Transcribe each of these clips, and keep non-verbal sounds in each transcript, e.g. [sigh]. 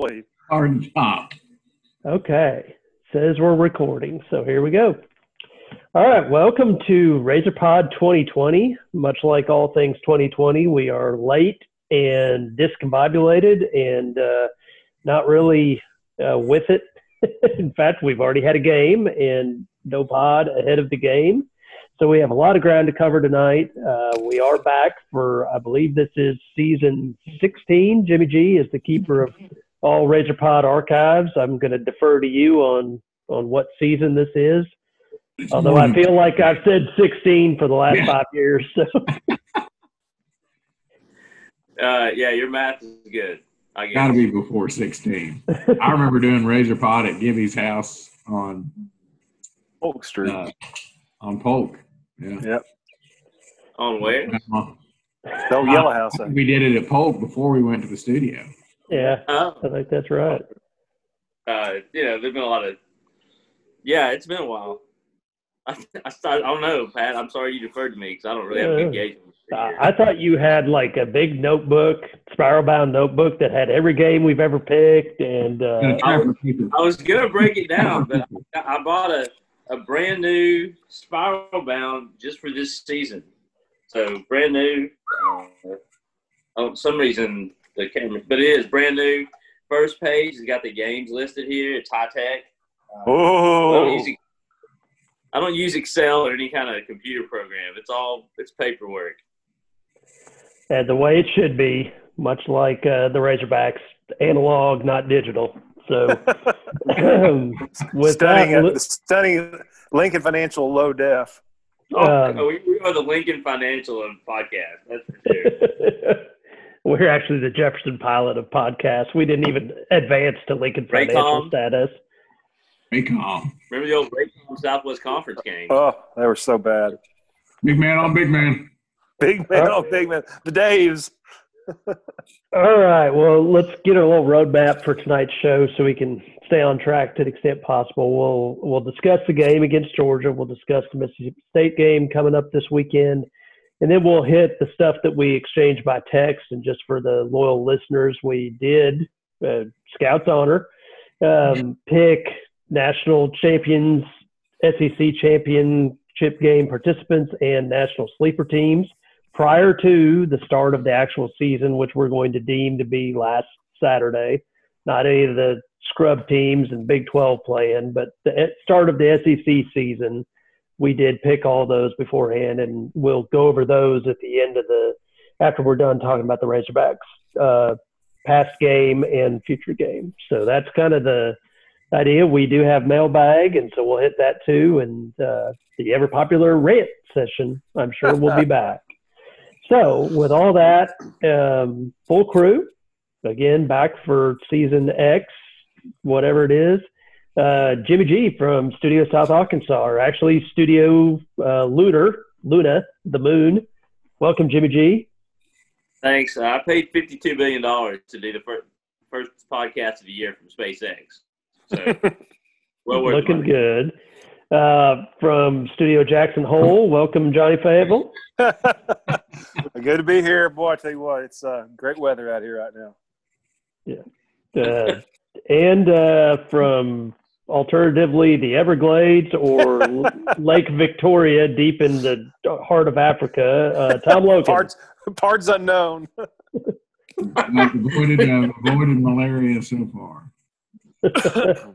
believe. Hard top. Okay. Says we're recording, so here we go. All right, welcome to RazorPod 2020. Much like all things 2020, we are late and discombobulated and uh, not really uh, with it. [laughs] In fact, we've already had a game and no pod ahead of the game. So we have a lot of ground to cover tonight. Uh, we are back for, I believe this is season 16. Jimmy G is the keeper of all RazorPod archives. I'm going to defer to you on on what season this is. Although I feel like I've said 16 for the last five years. So. [laughs] Uh, yeah, your math is good. I Got to be before 16. I remember doing Razor Pod at Gibby's house on Oak Street. uh, on Polk. Yeah. Yep. On where? Uh, no Yellow House. We did it at Polk before we went to the studio. Yeah, Oh, I think that's right. uh, you know, there's been a lot of. Yeah, it's been a while. I, [laughs] I, started, I don't know, Pat. I'm sorry you deferred to me because I don't really have Yeah. engagement. Uh, I thought you had like a big notebook, spiral bound notebook that had every game we've ever picked, and uh, try for people. I was gonna break it down, [laughs] but I, I bought a, a brand new spiral bound just for this season. So brand new. Uh, oh, some reason the camera, but it is brand new. First page it's got the games listed here. It's high tech. Uh, I don't, Oh, use, I don't use Excel or any kind of computer program. It's all it's paperwork. and the way it should be, much like uh, the Razorbacks, analog, not digital. So, [laughs] [clears throat] with stunning, that, uh, stunning Lincoln Financial low def. Oh, Um, we, we are the Lincoln Financial podcast. That's for sure. [laughs] We're actually the Jefferson pilot of podcasts. We didn't even advance to Lincoln Financial Raycom. status. Raycom. Remember the old Raycom Southwest Conference game? Oh, they were so bad. Big man on big man. Big man, oh, big man. The Daves. [laughs] All right. Well, let's get a little roadmap for tonight's show so we can stay on track to the extent possible. We'll we'll discuss the game against Georgia. We'll discuss the Mississippi State game coming up this weekend, and then we'll hit the stuff that we exchanged by text. And just for the loyal listeners, we did uh, Scouts Honor um, pick national champions, SEC championship game participants, and national sleeper teams prior to the start of the actual season, which we're going to deem to be last Saturday. Not any of the scrub teams and Big 12 playing, but the start of the SEC season, we did pick all those beforehand, and we'll go over those at the end of the after we're done talking about the Razorbacks uh, past game and future game. So that's kind of the idea. We do have mailbag, and so we'll hit that too, and uh, the ever popular rant session. I'm sure we'll be [laughs] back. So, with all that, um, full crew, again, back for season X, whatever it is. Uh, Jimmy G from Studio South Arkansas, or actually Studio uh, Lunar, Luna, the moon. Welcome, Jimmy G. Thanks. Uh, I paid fifty-two billion dollars to do the first first podcast of the year from SpaceX. So, [laughs] well worth the Looking good. Uh, from Studio Jackson Hole, welcome, Johnny Fable. [laughs] Good to be here, boy. I tell you what, it's uh, great weather out here right now. Uh, [laughs] and uh, from alternatively the Everglades or [laughs] Lake Victoria, deep in the heart of Africa, uh, Tom Logan. Parts, parts unknown. I've avoided, uh, avoided malaria so far. [laughs]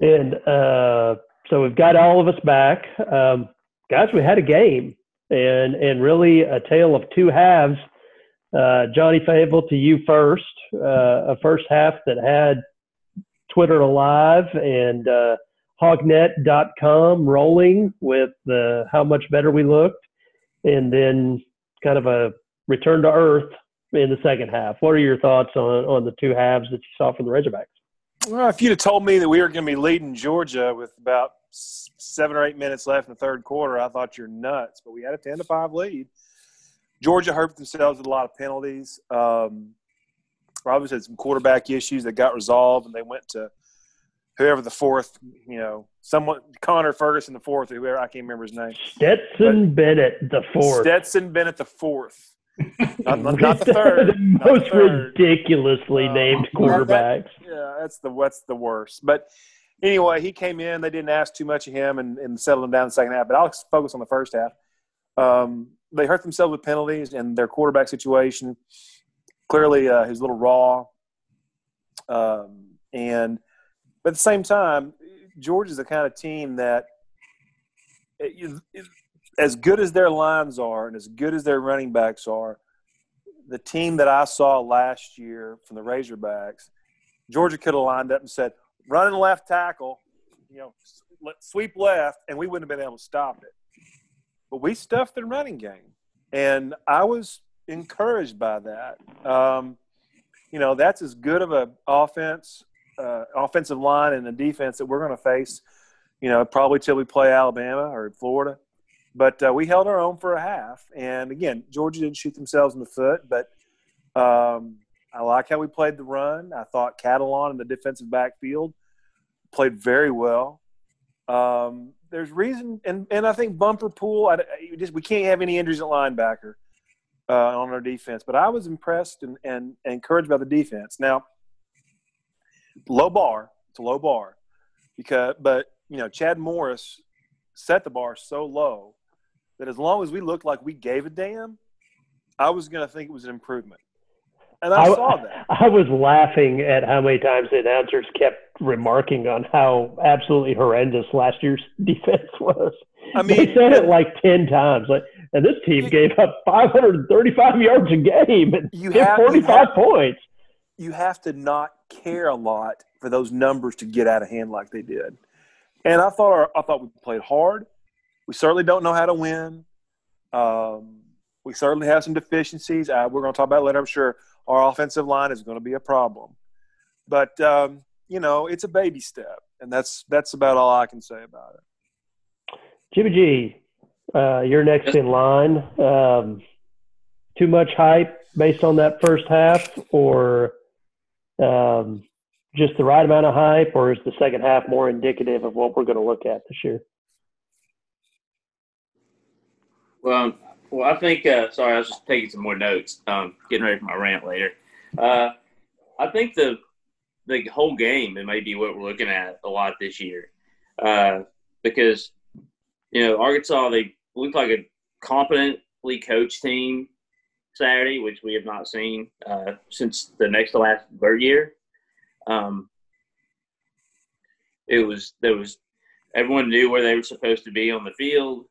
and uh, so we've got all of us back, um, guys. We had a game, and and really a tale of two halves. Uh, Johnny Fayetteville, to you first. Uh, a first half that had Twitter alive and uh, Hognet.com rolling with the how much better we looked, and then kind of a return to earth in the second half. What are your thoughts on on the two halves that you saw from the Razorbacks? Well, if you'd have told me that we were going to be leading Georgia with about seven or eight minutes left in the third quarter, I thought you're nuts. But we had a ten to five lead. Georgia hurt themselves with a lot of penalties. Um, Robbins had some quarterback issues that got resolved, and they went to whoever the fourth, you know, someone Connor Ferguson the fourth, or whoever I can't remember his name. Stetson Bennett the fourth. Stetson Bennett the fourth. Not, not, not the [laughs] third. the most third. ridiculously Uh, named that- that- Yeah, that's the what's the worst. But anyway, he came in. They didn't ask too much of him and, and settled him down in the second half. But I'll focus on the first half. Um, they hurt themselves with penalties and their quarterback situation. Clearly, uh, he's a little raw. Um, and but at the same time, Georgia's the kind of team that, it- it- as good as their lines are and as good as their running backs are, the team that I saw last year from the Razorbacks, Georgia could have lined up and said, "Running left tackle, you know, sweep left," and we wouldn't have been able to stop it. But we stuffed the running game, and I was encouraged by that. Um, you know, that's as good of a offense, uh, offensive line, and a defense that we're going to face. You know, probably till we play Alabama or Florida. But uh, we held our own for a half, and again, Georgia didn't shoot themselves in the foot. But um, I like how we played the run. I thought Catalon in the defensive backfield played very well. Um, there's reason, and, and I think Bumper Pool. I- just we can't have any injuries at linebacker uh, on our defense. But I was impressed and, and, and encouraged by the defense. Now, low bar. It's a low bar because, but you know, Chad Morris set the bar so low that as long as we looked like we gave a damn, I was going to think it was an improvement. And I, saw that. [laughs] I was laughing at how many times the announcers kept remarking on how absolutely horrendous last year's [laughs] defense was. I mean, they said it like ten times. Like, and this team You- gave up 535 yards a game and You have- you 45 have- points. you have to not care a lot for those numbers to get out of hand like they did. And I thought our, I thought we played hard. We certainly don't know how to win. Um, we certainly have some deficiencies. Uh, we're going to talk about it later. I'm sure our offensive line is going to be a problem, but um, you know it's a baby step, and that's that's about all I can say about it. Jimmy G, uh, you're next in line. Um, too much hype based on that first half, or um, just the right amount of hype, or is the second half more indicative of what we're going to look at this year? Well, well, I think. Uh, sorry, I was just taking some more notes. Um, getting ready for my rant later. Uh, I think the the whole game it may be what we're looking at a lot this year, uh, because you know Arkansas they looked like a competently coached team Saturday, which we have not seen uh, since the next to last Bird year. Um, it was there was everyone knew where they were supposed to be on the field.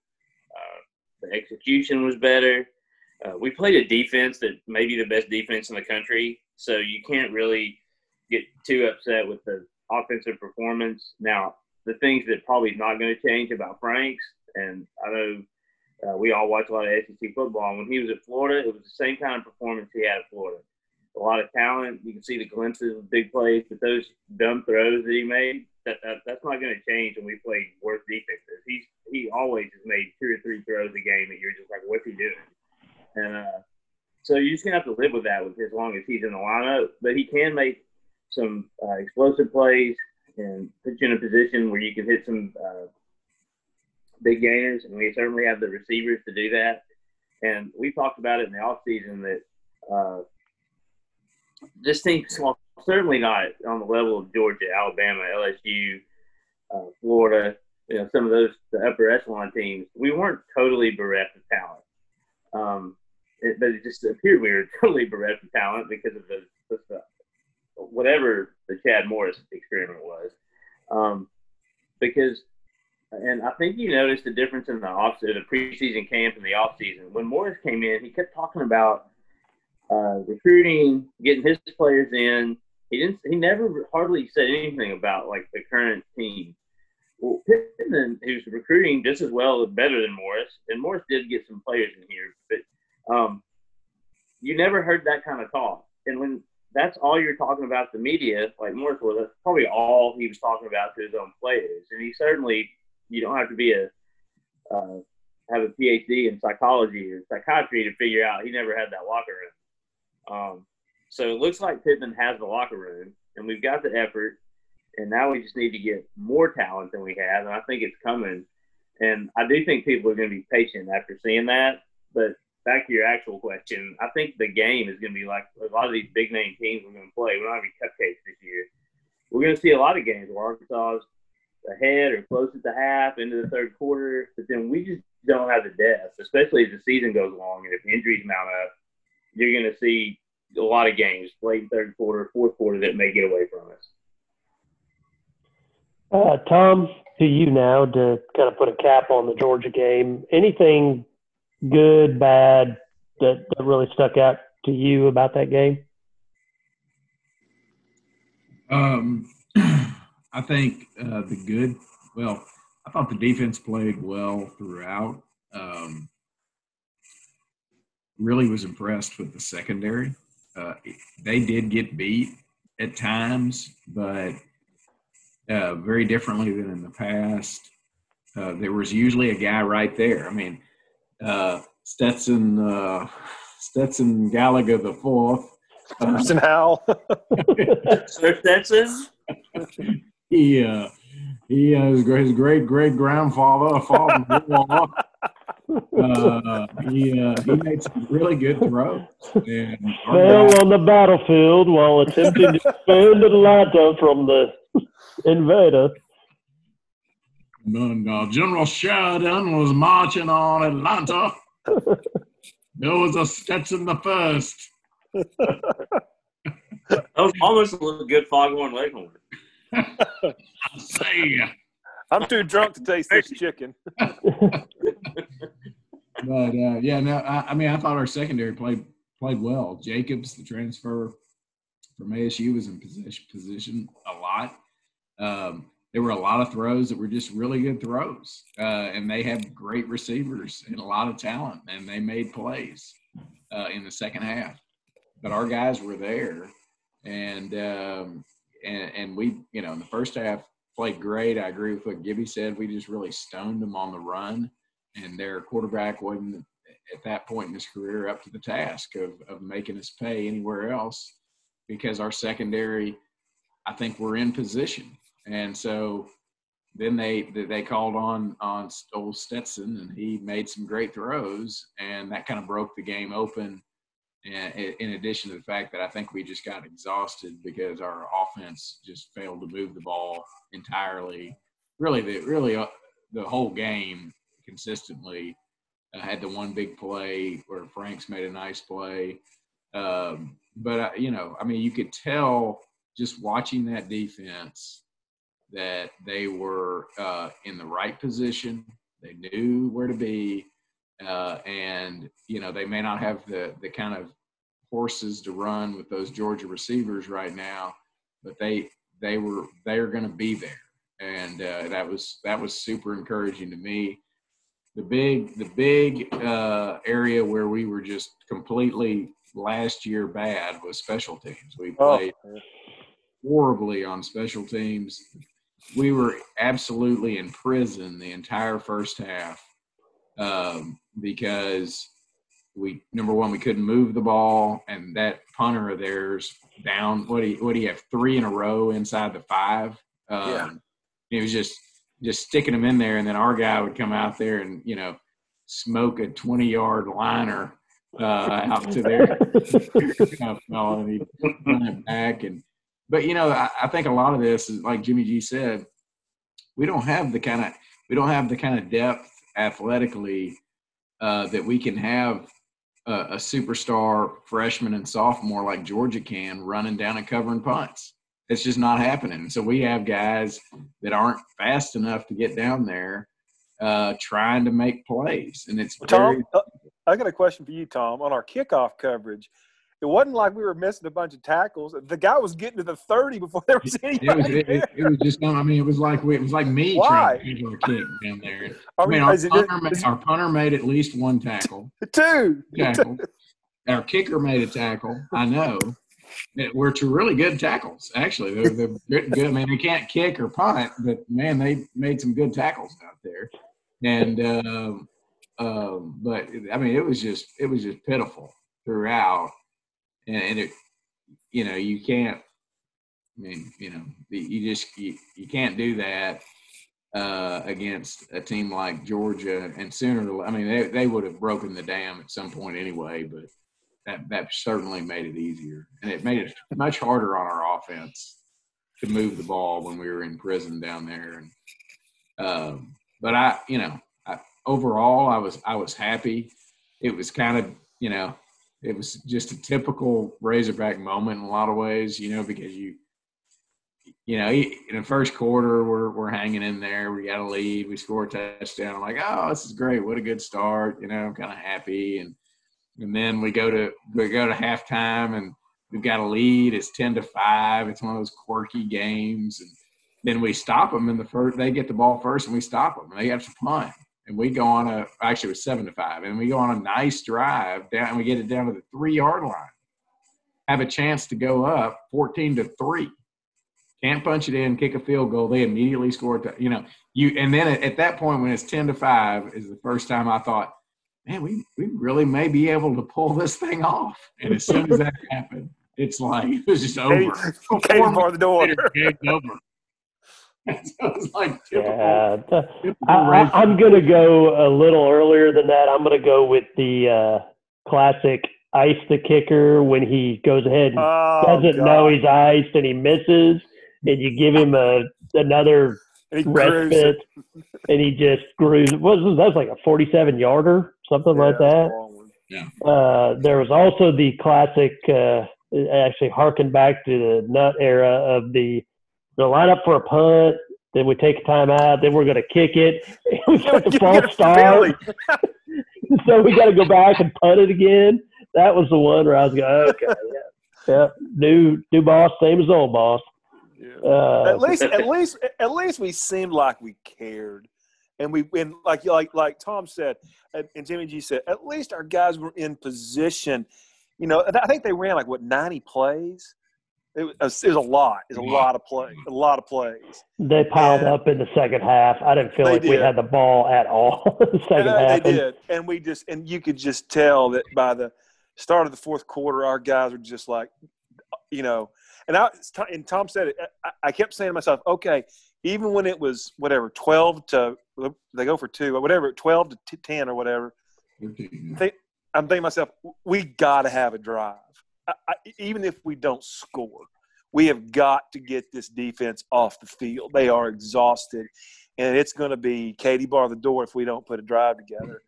Uh, the execution was better. Uh, we played a defense that may be the best defense in the country, so you can't really get too upset with the offensive performance. Now, the things that probably not going to change about Franks, and I know uh, we all watch a lot of SEC football. And when he was at Florida, it was the same kind of performance he had at Florida. A lot of talent. You can see the glimpses of big plays, but those dumb throws that he made, that, that that's not going to change when we play worse defenses. He's he always has made two or three throws a game that you're just like, what's he doing? And uh, so you're just gonna have to live with that with as long as he's in the lineup. But he can make some uh, explosive plays and put you in a position where you can hit some uh, big gainers, and we certainly have the receivers to do that. And we talked about it in the offseason that uh, this team's certainly not on the level of Georgia, Alabama, LSU, uh, Florida, you know, some of those the upper echelon teams. We weren't totally bereft of talent, um, it, but it just appeared we were [laughs] totally bereft of talent because of the, the, the whatever the Chad Morris experiment was. Um, because, and I think you noticed the difference in the off the preseason camp and the off season. When Morris came in, he kept talking about uh, recruiting, getting his players in. He didn't. He never hardly said anything about like the current team. Well, Pittman, who's recruiting just as well, better than Morris, and Morris did get some players in here, but um, you never heard that kind of talk. And when that's all you're talking about the media, like Morris was, that's probably all he was talking about to his own players. And he certainly, you don't have to be a uh, have a PhD in psychology or psychiatry to figure out he never had that locker room. Um, so it looks like Pittman has the locker room, and we've got the effort, and now we just need to get more talent than we have, and I think it's coming. And I do think people are going to be patient after seeing that, but back to your actual question, I think the game is going to be like a lot of these big name teams we're going to play. We don't have any cupcakes this year. We're going to see a lot of games where Arkansas ahead or close at the half into the third quarter, but then we just don't have the depth, especially as the season goes along. And if injuries mount up, you're going to see a lot of games late third quarter, fourth quarter that may get away from us. Uh, Tom, to you now to kind of put a cap on the Georgia game. Anything good, bad that, that really stuck out to you about that game? Um, I think uh, the good. Well, I thought the defense played well throughout. Um, really was impressed with the secondary. Uh, they did get beat at times, but uh, very differently than in the past. Uh, there was usually a guy right there. I mean, uh, Stetson uh, Stetson Gallagher the fourth. Thurston Howell. [laughs] Sir Stetson? [laughs] he uh, he uh, his great great great grandfather father [laughs] uh, he uh, he made some really good throws. And Fell on the battlefield while attempting to defend Atlanta from the invader. And, uh, General Sheridan was marching on Atlanta. there was a Stetson the first. [laughs] That was almost a little good foghorn leghorn. I say, I'm too drunk to taste this chicken. [laughs] but uh, yeah, no, I, I mean, I thought our secondary played played well. Jacobs, the transfer from ASU, was in position position a lot. Um, there were a lot of throws that were just really good throws, uh, and they have great receivers and a lot of talent, and they made plays uh, in the second half. But our guys were there, and um, and and we, you know, in the first half played great. I agree with what Gibby said. We just really stoned them on the run, and their quarterback wasn't at that point in his career up to the task of of making us pay anywhere else because our secondary, I think, we're in position and so then they they called on on old Stetson, and he made some great throws, and that kind of broke the game open. And in addition to the fact that I think we just got exhausted because our offense just failed to move the ball entirely. Really, the really uh, the whole game consistently uh, had the one big play where Franks made a nice play. Um, but uh, you know, I mean, you could tell just watching that defense that they were uh, in the right position. They knew where to be, uh, and you know they may not have the the kind of horses to run with those Georgia receivers right now, but they they were they are going to be there, and uh, that was that was super encouraging to me. The big the big uh, area where we were just completely last year bad was special teams. We oh, played oh. horribly on special teams we were absolutely in prison the entire first half um, because we number one we couldn't move the ball and that punter of theirs down what do you what do you have three in a row inside the five um, yeah. it was just just sticking them in there and then our guy would come out there and you know smoke a 20 yard liner uh, [laughs] out to there [laughs] and he'd run it back and but you know, I, I, think a lot of this is like Jimmy G said, we don't have the kind of we don't have the kind of depth athletically uh, that we can have a, a, superstar freshman and sophomore like Georgia can running down and covering punts. It's just not happening. So we have guys that aren't fast enough to get down there uh, trying to make plays, and it's Tom. Very- uh, I got a question for you, Tom, on our kickoff coverage it wasn't like we were missing a bunch of tackles. The guy was getting to the thirty before there was anybody. It was, it, it, it was just. I mean, it was like it was like me Why? trying to a kick down there. I mean, our, punter, made, our punter made at least one tackle. Two tackle. Our kicker made a tackle. I know. We're two really good tackles, actually. They're, they're good. I mean, they can't kick or punt, but man, they made some good tackles out there. And, um, um, but I mean, it was just, it was just pitiful throughout and, and it, you know, you can't. I mean, you know, you just you, you can't do that uh, against a team like Georgia, and sooner, I mean, they, they would have broken the dam at some point anyway, but that, that certainly made it easier. And it made it much harder on our offense to move the ball when we were in prison down there. And, um, but I, you know, I, overall, I was, I was happy. It was kind of, you know, it was just a typical Razorback moment in a lot of ways, you know, because you, you know, in the first quarter, we're we're hanging in there. We got a lead. We score a touchdown. I'm like, oh, this is great. What a good start. You know, I'm kind of happy. And and then we go to we go to halftime, and we've got a lead. It's ten to five. It's one of those quirky games. And then we stop them in the first. They get the ball first, and we stop them. They have to punt, and we go on a actually it was seven to five, and we go on a nice drive down, and we get it down to the three yard line. Have a chance to go up fourteen to three can't punch it in, kick a field goal. They immediately score. You know, you and then at, that point when it's ten to five is the first time I thought, man, we we really may be able to pull this thing off. And as soon as that happened, it's like it was just over. Katie bar the door. It's over. [laughs] so like typical, yeah, typical I, am going to go a little earlier than that. I'm going to go with the uh, classic ice the kicker when he goes ahead and oh, doesn't God. know he's iced and he misses and you give him a another respite, and he just grooves. What was that? Was like a forty-seven yarder, something yeah, like that. Yeah. Uh, there was also the classic. Uh, actually, harken back to the Nutt era of the the lineup for a punt. Then we take a timeout. Then we're going to kick it. [laughs] we got the false start. [laughs] so we got to go back and punt it again. That was the one where I was going, okay, yeah, yeah, new new boss, same as old boss. Uh, at least, at least, at least we seemed like we cared, and we and like like like Tom said, and Jimmy G said, at least our guys were in position. You know, I think they ran like what ninety plays. It was, it was a lot. It was a mm-hmm. lot of plays. A lot of plays. They piled and up in the second half. I didn't feel like did. we had the ball at all. [laughs] the second and, uh, half. They did, and we just and you could just tell that by the start of the fourth quarter, our guys were just like, you know, and I and Tom said it. I kept saying to myself, okay, even when it was whatever twelve to they go for two or whatever, twelve to ten or whatever. They, I'm thinking to myself, we got to have a drive, I, I, even if we don't score. We have got to get this defense off the field. They are exhausted, and it's going to be Katie bar the door if we don't put a drive together.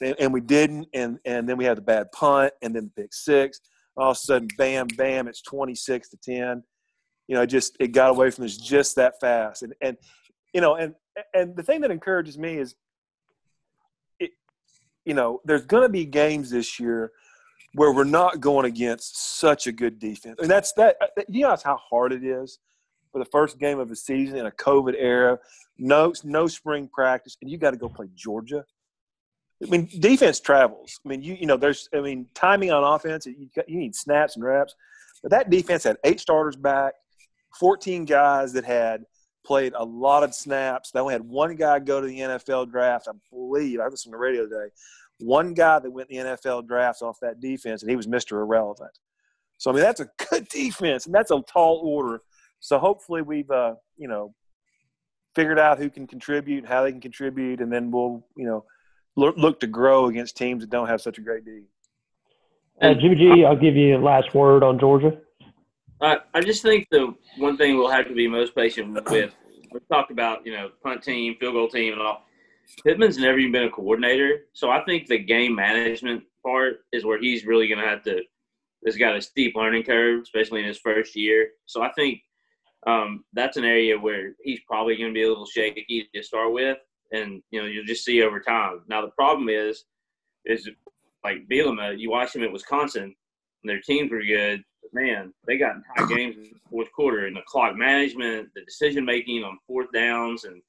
And, and we didn't, and and then we had the bad punt, and then the pick six all of a sudden, bam, bam, it's 26 to 10. You know, it just it got away from us just that fast. And and you know, and and the thing that encourages me is, it, you know, there's going to be games this year where we're not going against such a good defense, and that's that. Uh, you know, how hard it is for the first game of the season in a COVID era, no no spring practice, and you got to go play Georgia. I mean, defense travels. I mean, you you know, there's I mean, timing on offense. You got, you need snaps and reps, but that defense had eight starters back, 14 guys that had played a lot of snaps. They only had one guy go to the NFL draft, I believe. I listened to the radio today. One guy that went in the NFL drafts off that defense, and he was Mr. Irrelevant. So I mean, that's a [laughs] good defense, and that's a tall order. So hopefully, we've uh, you know figured out who can contribute, how they can contribute, and then we'll you know look, look to grow against teams that don't have such a great D. Uh, Jimmy G, I'll give you a last word on Georgia. Uh, I just think the one thing we'll have to be most patient with. We've talked about you know punt team, field goal team, and all. Pittman's never even been a coordinator, so I think the game management part is where he's really going to have to. He's got a steep learning curve, especially in his first year. So I think um, that's an area where he's probably going to be a little shaky to start with and you know you'll just see over time. Now the problem is, is like Bielema, you watch him at Wisconsin, and their teams were good. But man, they got entire [laughs] games in the fourth quarter, and the clock management, the decision making on fourth downs, and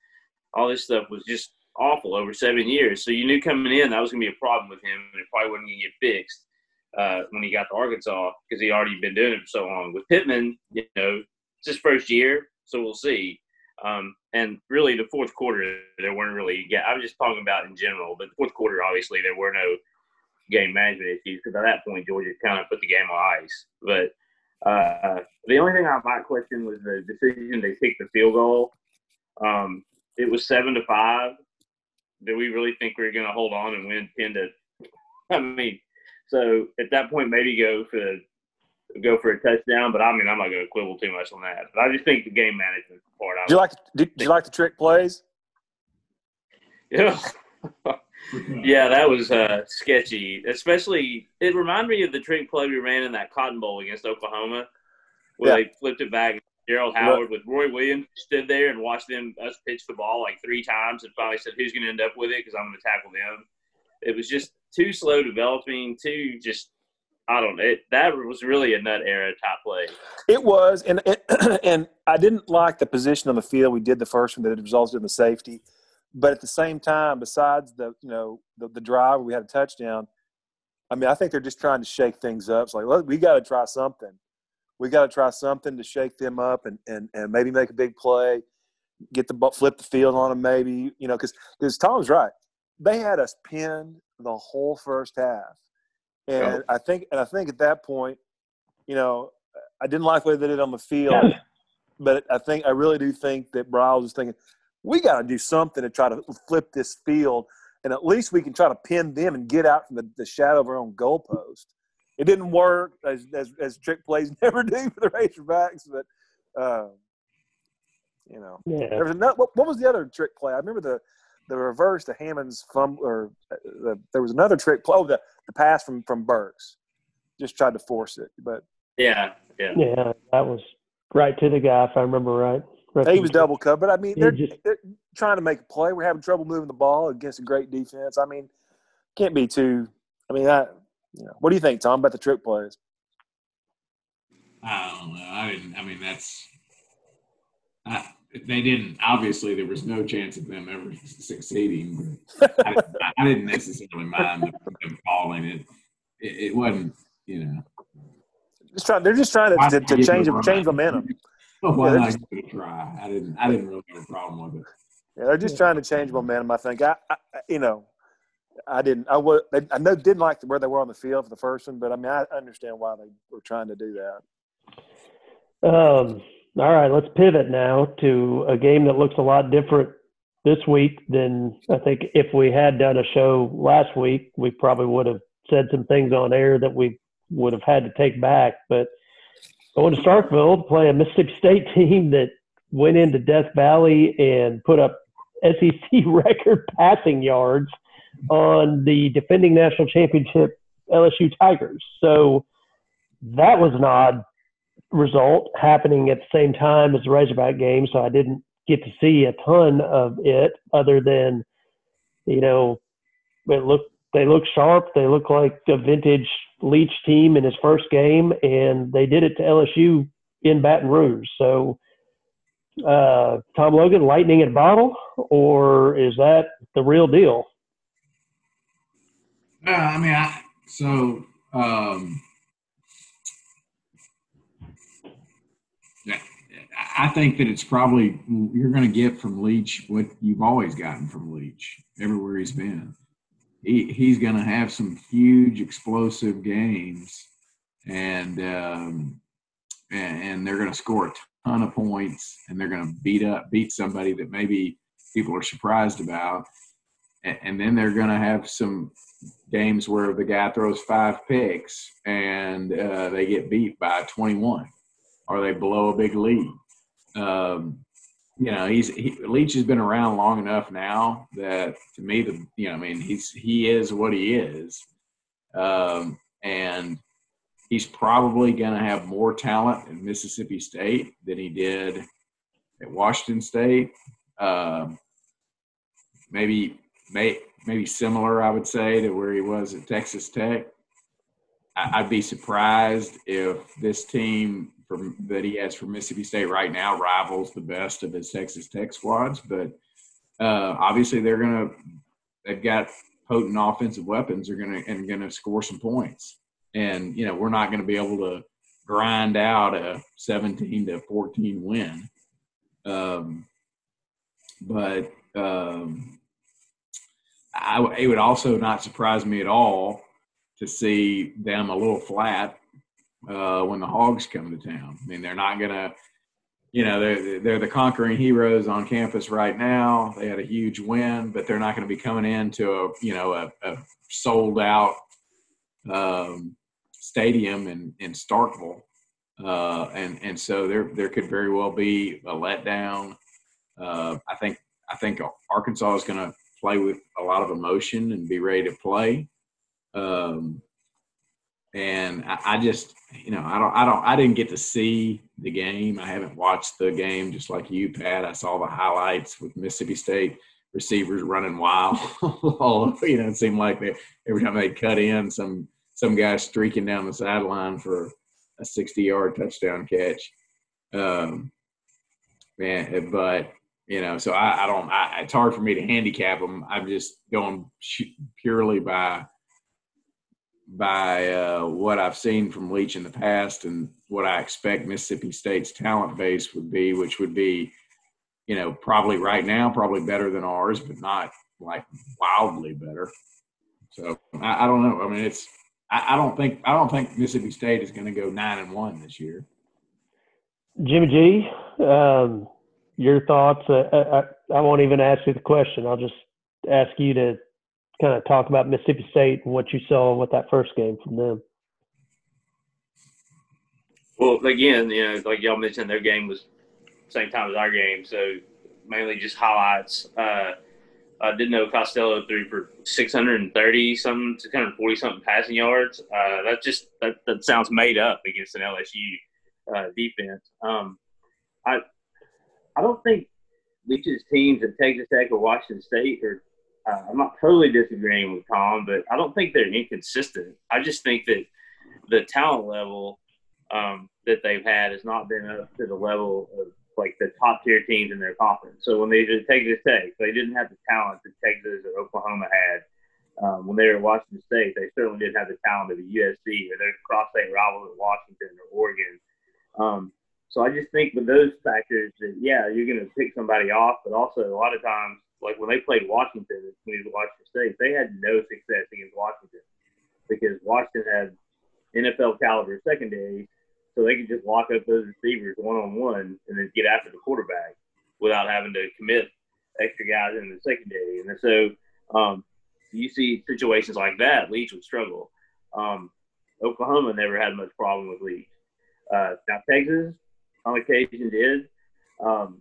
all this stuff was just awful over seven years. So you knew coming in that was going to be a problem with him, and it probably wasn't going to get fixed uh, when he got to Arkansas because he already been doing it for so long. With Pittman, you know, it's his first year, so we'll see. Um, and really, the fourth quarter, there weren't really. Yeah, I was just talking about in general, but the fourth quarter, obviously, there were no game management issues because at that point, Georgia kind of put the game on ice. But uh, the only thing I might question was the decision they kicked the field goal. Um, it was seven to five. Do we really think we are going to hold on and win ten to? [laughs] I mean, so at that point, maybe go for the go for a touchdown. But I mean, I'm not going to quibble too much on that. But I just think the game management part. Do you like? Do you like the trick plays? Yeah. [laughs] yeah, that was uh, sketchy. Especially, it reminded me of the trick play we ran in that Cotton Bowl against Oklahoma, where yeah. they flipped it back. Gerald Howard with Roy Williams stood there and watched them us pitch the ball like three times, and finally said, "Who's going to end up with it? Because I'm going to tackle them." It was just too slow developing, too just I don't know. It, that was really a Nutt era top play. It was, and [clears throat] and I didn't like the position on the field. We did the first one that it resulted in the safety, but at the same time, besides the you know the, the drive we had a touchdown, I mean I think they're just trying to shake things up. It's like well, we got to try something. We got to try something to shake them up and and and maybe make a big play, get the flip the field on them maybe you know because because Tom's right. They had us pinned the whole first half and oh. I think, and I think at that point, you know, I didn't like the way they did on the field, but I think I really do think that Briles was thinking we got to do something to try to flip this field, and at least we can try to pin them and get out from the, the shadow of our own goalpost. It didn't work as, as, as trick plays [laughs] never do for the Razorbacks, but uh, you know, yeah. there was another, what, what was the other trick play? I remember the the reverse to Hammond's fumble, or uh, the, there was another trick. Play. Oh, the, the pass from from Burks, just tried to force it, but yeah, yeah, yeah, that was right to the guy if I remember right. right he was double cut, but I mean they're, just, they're trying to make a play. We're having trouble moving the ball against a great defense. I mean, can't be too. I mean, that you know, what do you think, Tom, about the trick plays? I don't know. I didn't. I mean, that's. I, they didn't. Obviously, there was no chance of them ever succeeding. But I, I didn't necessarily mind them calling it. it. It wasn't, you know. Just trying. They're just trying to, to, to change change momentum. Well, [laughs] why yeah, not just, give try? I didn't. I didn't really have a problem with it. Yeah, they're just trying to change momentum. I think. I, I you know, I didn't. I was. I know didn't like where they were on the field for the first one, but I mean, I understand why they were trying to do that. Um, all right, let's pivot now to a game that looks a lot different this week than I think if we had done a show last week, we probably would have said some things on air that we would have had to take back. But going to Starkville to play a Mississippi State [laughs] team that went into Death Valley and put up SEC [laughs] record passing yards on the defending national championship LSU Tigers. So that was an odd result happening at the same time as the Razorback game, so I didn't get to see a ton of it other than, you know, it looked they look sharp. They look like a vintage Leach team in his first game, and they did it to LSU in Baton Rouge. So, uh, Tom Logan, lightning in a bottle, or is that the real deal? Uh, I mean, I, so um, I think that it's probably you're going to get from Leach what you've always gotten from Leach everywhere he's been. He, he's going to have some huge explosive games, and um, and, and they're going to score a ton of points, and they're going to beat up beat somebody that maybe people are surprised about, and, and then they're going to have some games where the guy throws five picks and uh, they get beat by 21 or they blow a big lead um, you know, he's he, Leach has been around long enough now that to me, the you know, I mean, he's he is what he is, um, and he's probably going to have more talent in Mississippi State than he did at Washington State. Um, maybe, may, maybe similar, I would say, to where he was at Texas Tech. I, I'd be surprised if this team from that he has for Mississippi State right now rivals the best of his Texas Tech squads. But uh, obviously, they're gonna they've got potent offensive weapons. They're gonna and gonna score some points. And you know, we're not going to be able to grind out a 17 to 14 win. Um, but um, I, it would also not surprise me at all to see them a little flat uh, when the Hogs come to town. I mean, they're not gonna you know they're they're the conquering heroes on campus right now. They had a huge win, but they're not going to be coming into a you know a, a sold out um, stadium in in Starkville, uh, and and so there there could very well be a letdown. Uh, I think I think Arkansas is going to play with a lot of emotion and be ready to play. Um, and I, I, just, you know, I don't, I don't, I didn't get to see the game. I haven't watched the game just like you, Pat. I saw the highlights with Mississippi State receivers running wild. [laughs] All you know, it seemed like they, every time they cut in, some some guy streaking down the sideline for a 60-yard touchdown catch. Um, man, but you know, so I, I don't. I, it's hard for me to handicap them. I'm just going purely by by uh, what I've seen from Leach in the past and what I expect Mississippi State's talent base would be, which would be, you know, probably right now probably better than ours, but not like wildly better. So I, I don't know. I mean, it's I, I, don't think I don't think Mississippi State is going to go nine and one this year. Jimmy G, um, your thoughts. Uh, I, uh, uh, I won't even ask you the question. I'll just ask you to kind of talk about Mississippi State and what you saw with that first game from them. Well, again, you know, like y'all mentioned, their game was same time as our game, so mainly just highlights. Uh, I didn't know Costello threw for 630 something, 640 something passing yards. Uh, that just that, that sounds made up against an LSU uh, defense. Um, I I don't think Leach's teams at Texas Tech or Washington State are. Uh, I'm not totally disagreeing with Tom, but I don't think they're inconsistent. I just think that the talent level um, that they've had has not been up to the level of like the top tier teams in their conference. So when they did Texas Tech, they didn't have the talent that Texas or Oklahoma had. Um, when they were at Washington State, they certainly didn't have the talent of the USC or their cross-state rivals at Washington or Oregon. Um, so I just think with those factors that yeah, you're going to pick somebody off, but also a lot of times, like when they played Washington, when he was Washington State, they had no success against Washington because Washington had NFL caliber secondary, so they could just lock up those receivers one on one and then get after the quarterback without having to commit extra guys in the secondary. And so um, you see situations like that, Leach would struggle. Um, Oklahoma never had much problem with Leach. Uh, now Texas, on occasion did. Um,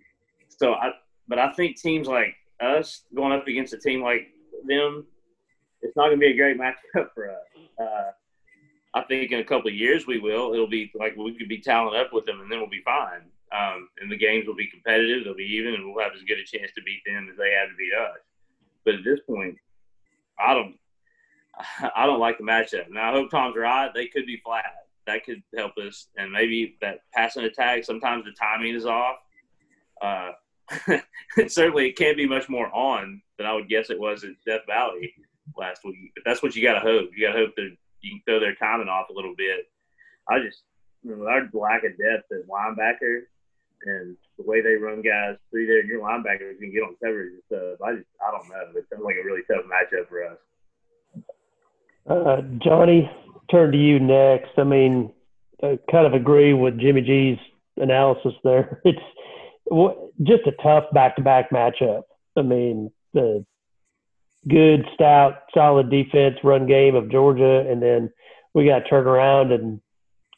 so I, but I think teams like us going up against a team like them, it's not going to be a great matchup for us. Uh, I think in a couple of years we will. It'll be like we could be talent up with them, and then we'll be fine. Um, and the games will be competitive. They'll be even, and we'll have as good a chance to beat them as they have to beat us. But at this point, I don't, [laughs] I don't like the matchup. Now I hope Tom's right. They could be flat that could help us. And maybe that passing attack, sometimes the timing is off. Uh, [laughs] certainly, it can't be much more on than I would guess it was at Death Valley last week. But that's what you got to hope. You got to hope that you can throw their timing off a little bit. I just, you know, our lack of depth at linebacker and the way they run guys through there, your linebackers can get on coverage and stuff. I just, I don't know. It sounds like a really tough matchup for us. Uh, Johnny, turn to you next. I mean, I kind of agree with Jimmy G's analysis there. [laughs] It's just a tough back-to-back matchup. I mean, the good, stout, solid defense run game of Georgia, and then we got to turn around and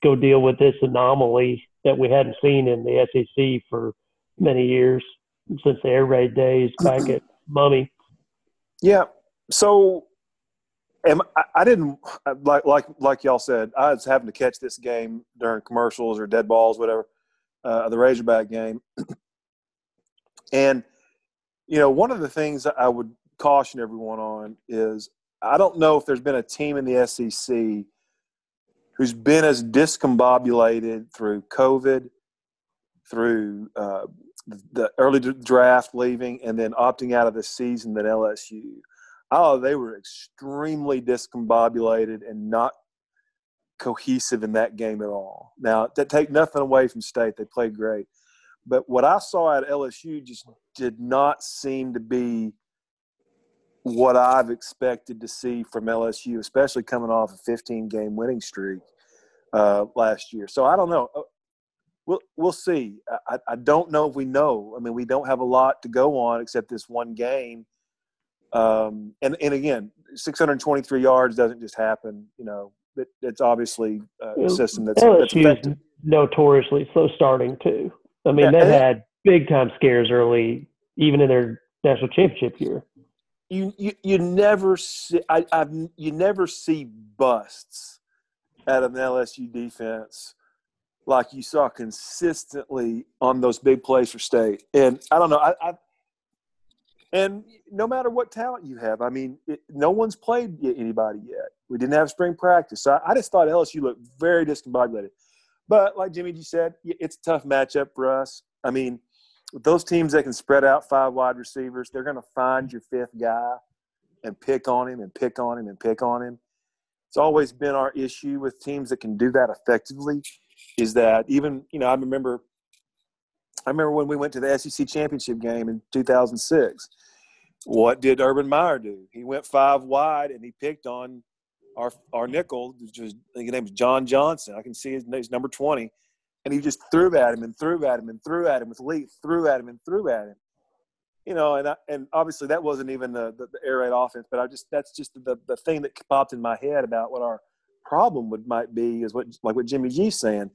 go deal with this anomaly that we hadn't seen in the SEC for many years since the air raid days back at Mumme. Yeah. So Am, I, I didn't like like like y'all said. I was having to catch this game during commercials or dead balls, whatever, uh, the Razorback game. [clears throat] and you know, one of the things I would caution everyone on is I don't know if there's been a team in the SEC who's been as discombobulated through COVID, through uh, the early draft leaving, and then opting out of the season than LSU oh, they were extremely discombobulated and not cohesive in that game at all. Now, to take nothing away from State, they played great. But what I saw at LSU just did not seem to be what I've expected to see from LSU, especially coming off a 15 game winning streak uh, last year. So I don't know. Uh, we'll we'll see. I, I don't know if we know. I mean, we don't have a lot to go on except this one game. Um, and and again, 623 yards doesn't just happen. You know, it, it's obviously a system that's, that's notoriously slow starting too. I mean, yeah, they've had big time scares early, even in their national championship year. You you, you never see I, I've you never see busts out of an LSU defense like you saw consistently on those big plays for state. And I don't know, I, I and no matter what talent you have, I mean, it, no one's played anybody yet. We didn't have spring practice, so I, I just thought LSU looked very discombobulated. But like Jimmy G said, it's a tough matchup for us. I mean, those teams that can spread out five wide receivers, they're going to find your fifth guy and pick on him and pick on him and pick on him. It's always been our issue with teams that can do that effectively is that even you know I remember I remember when we went to the SEC championship game in 2006. What did Urban Meyer do? He went five wide and he picked on our our nickel, was, I think his name was John Johnson. I can see his number 20, and he just threw at him and threw at him and threw at him with Leak, threw at him and threw at him. You know, and I, and obviously that wasn't even the, the, the air raid offense, but I just that's just the the thing that popped in my head about what our problem would might be is what like what Jimmy G's saying,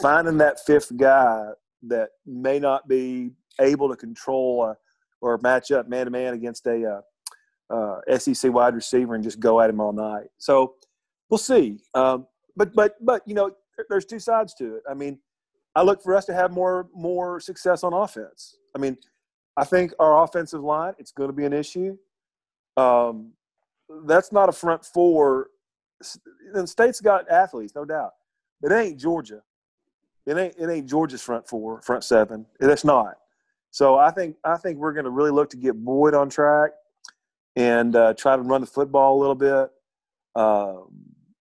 finding that fifth guy that may not be able to control a, or match up man to man against a uh, uh, SEC wide receiver and just go at him all night. So we'll see. Um, but but but you know, there's two sides to it. I mean, I look for us to have more more success on offense. I mean, I think our offensive line it's going to be an issue. Um, that's not a front four the state's got athletes, no doubt. It ain't Georgia. It ain't it ain't Georgia's front four, front seven. That's not. So I think I think we're going to really look to get Boyd on track and uh, try to run the football a little bit. Uh,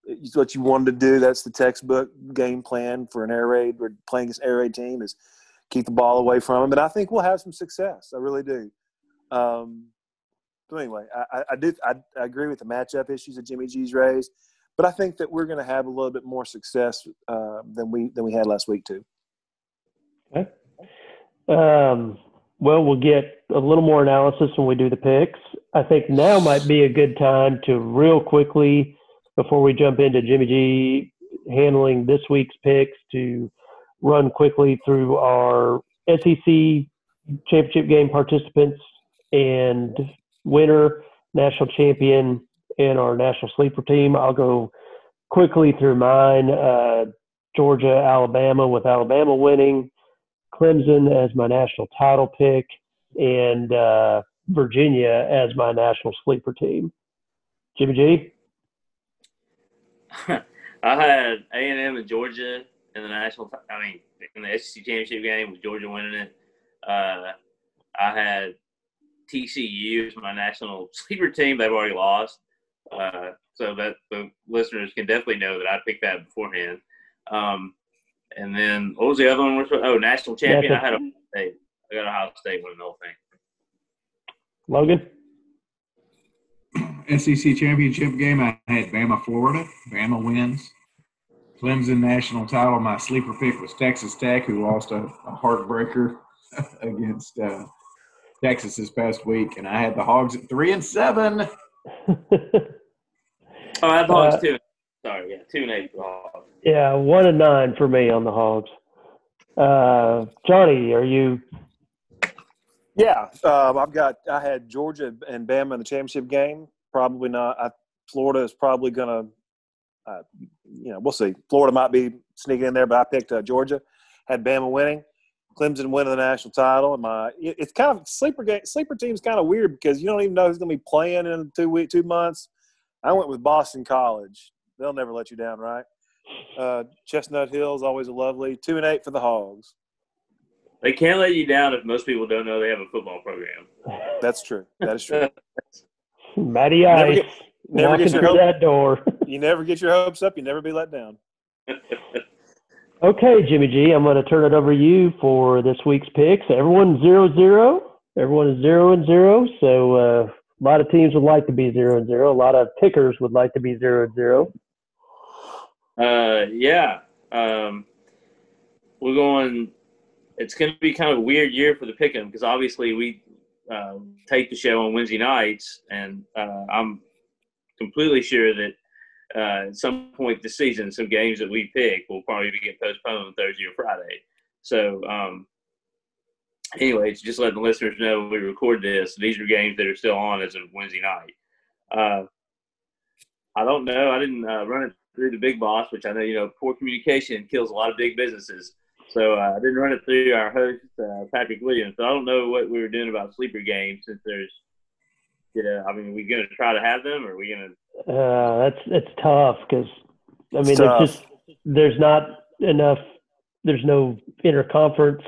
it's what you wanted to do. That's the textbook game plan for an air raid. We're playing this air raid team is keep the ball away from them, and I think we'll have some success. I really do. Um, so anyway, I, I do I, I, agree with the matchup issues that Jimmy G's raised but I think that we're going to have a little bit more success uh, than we than we had last week too. Okay. Um, well, we'll get a little more analysis when we do the picks. I think now might be a good time to real quickly before we jump into Jimmy G handling this week's picks to run quickly through our SEC championship game participants and winner, national champion, in our national sleeper team. I'll go quickly through mine. Uh, Georgia, Alabama, with Alabama winning. Clemson as my national title pick, and uh, Virginia as my national sleeper team. Jimmy G. [laughs] I had A and M and Georgia in the national. I mean, in the SEC championship game with Georgia winning it. Uh, I had TCU as my national [laughs] sleeper team. They've already lost. Uh, so that the listeners can definitely know that I picked that beforehand. Um, and then what was the other one? Oh, national champion. I had Ohio State. I got Ohio State winning the whole thing. Logan. [clears throat] SEC championship game. I had Bama, Florida. Bama wins. Clemson national title. My sleeper pick was Texas Tech, who lost a, a heartbreaker [laughs] against uh, Texas this past week, and I had the Hogs at three and seven. [laughs] Oh, I have Hogs uh, too. Sorry, yeah, two and eight Hogs. Yeah, one and nine for me on the Hogs. Uh, Johnny, are you? Yeah, uh, I've got. I had Georgia and Bama in the championship game. Probably not. I, Florida is probably going to. Uh, you know, we'll see. Florida might be sneaking in there, but I picked uh, Georgia. Had Bama winning. Clemson winning the national title. And my it's kind of sleeper game. Sleeper team's kind of weird because you don't even know who's going to be playing in two week, two months. I went with Boston College. They'll never let you down, right? Uh, Chestnut Hill's always a lovely two and eight for the Hogs. They can't let you down if most people don't know they have a football program. That's true. That is true. [laughs] Matty Ice. Never get, never get your hope, that door. [laughs] you never get your hopes up. You never be let down. [laughs] okay, Jimmy G, I'm going to turn it over to you for this week's picks. Everyone's zero zero. Everyone is zero and zero. So uh, a lot of teams would like to be zero and zero. A lot of pickers would like to be zero and zero. Uh, yeah. Um, we're going. It's going to be kind of a weird year for the Pick'em because obviously we uh, take the show on Wednesday nights, and uh, I'm completely sure that uh, at some point this season, some games that we pick will probably be get postponed on Thursday or Friday. So, um, anyway, just letting the listeners know we record this. These are games that are still on as of Wednesday night. Uh, I don't know. I didn't uh, run it through the big boss, which I know you know poor communication kills a lot of big businesses. So uh, I didn't run it through our host uh, Patrick Williams. So I don't know what we were doing about sleeper games since there's, you know, I mean, are we going to try to have them, or are we going to? Uh, that's it's tough because I mean, it's, it's just there's not enough. There's no interconference,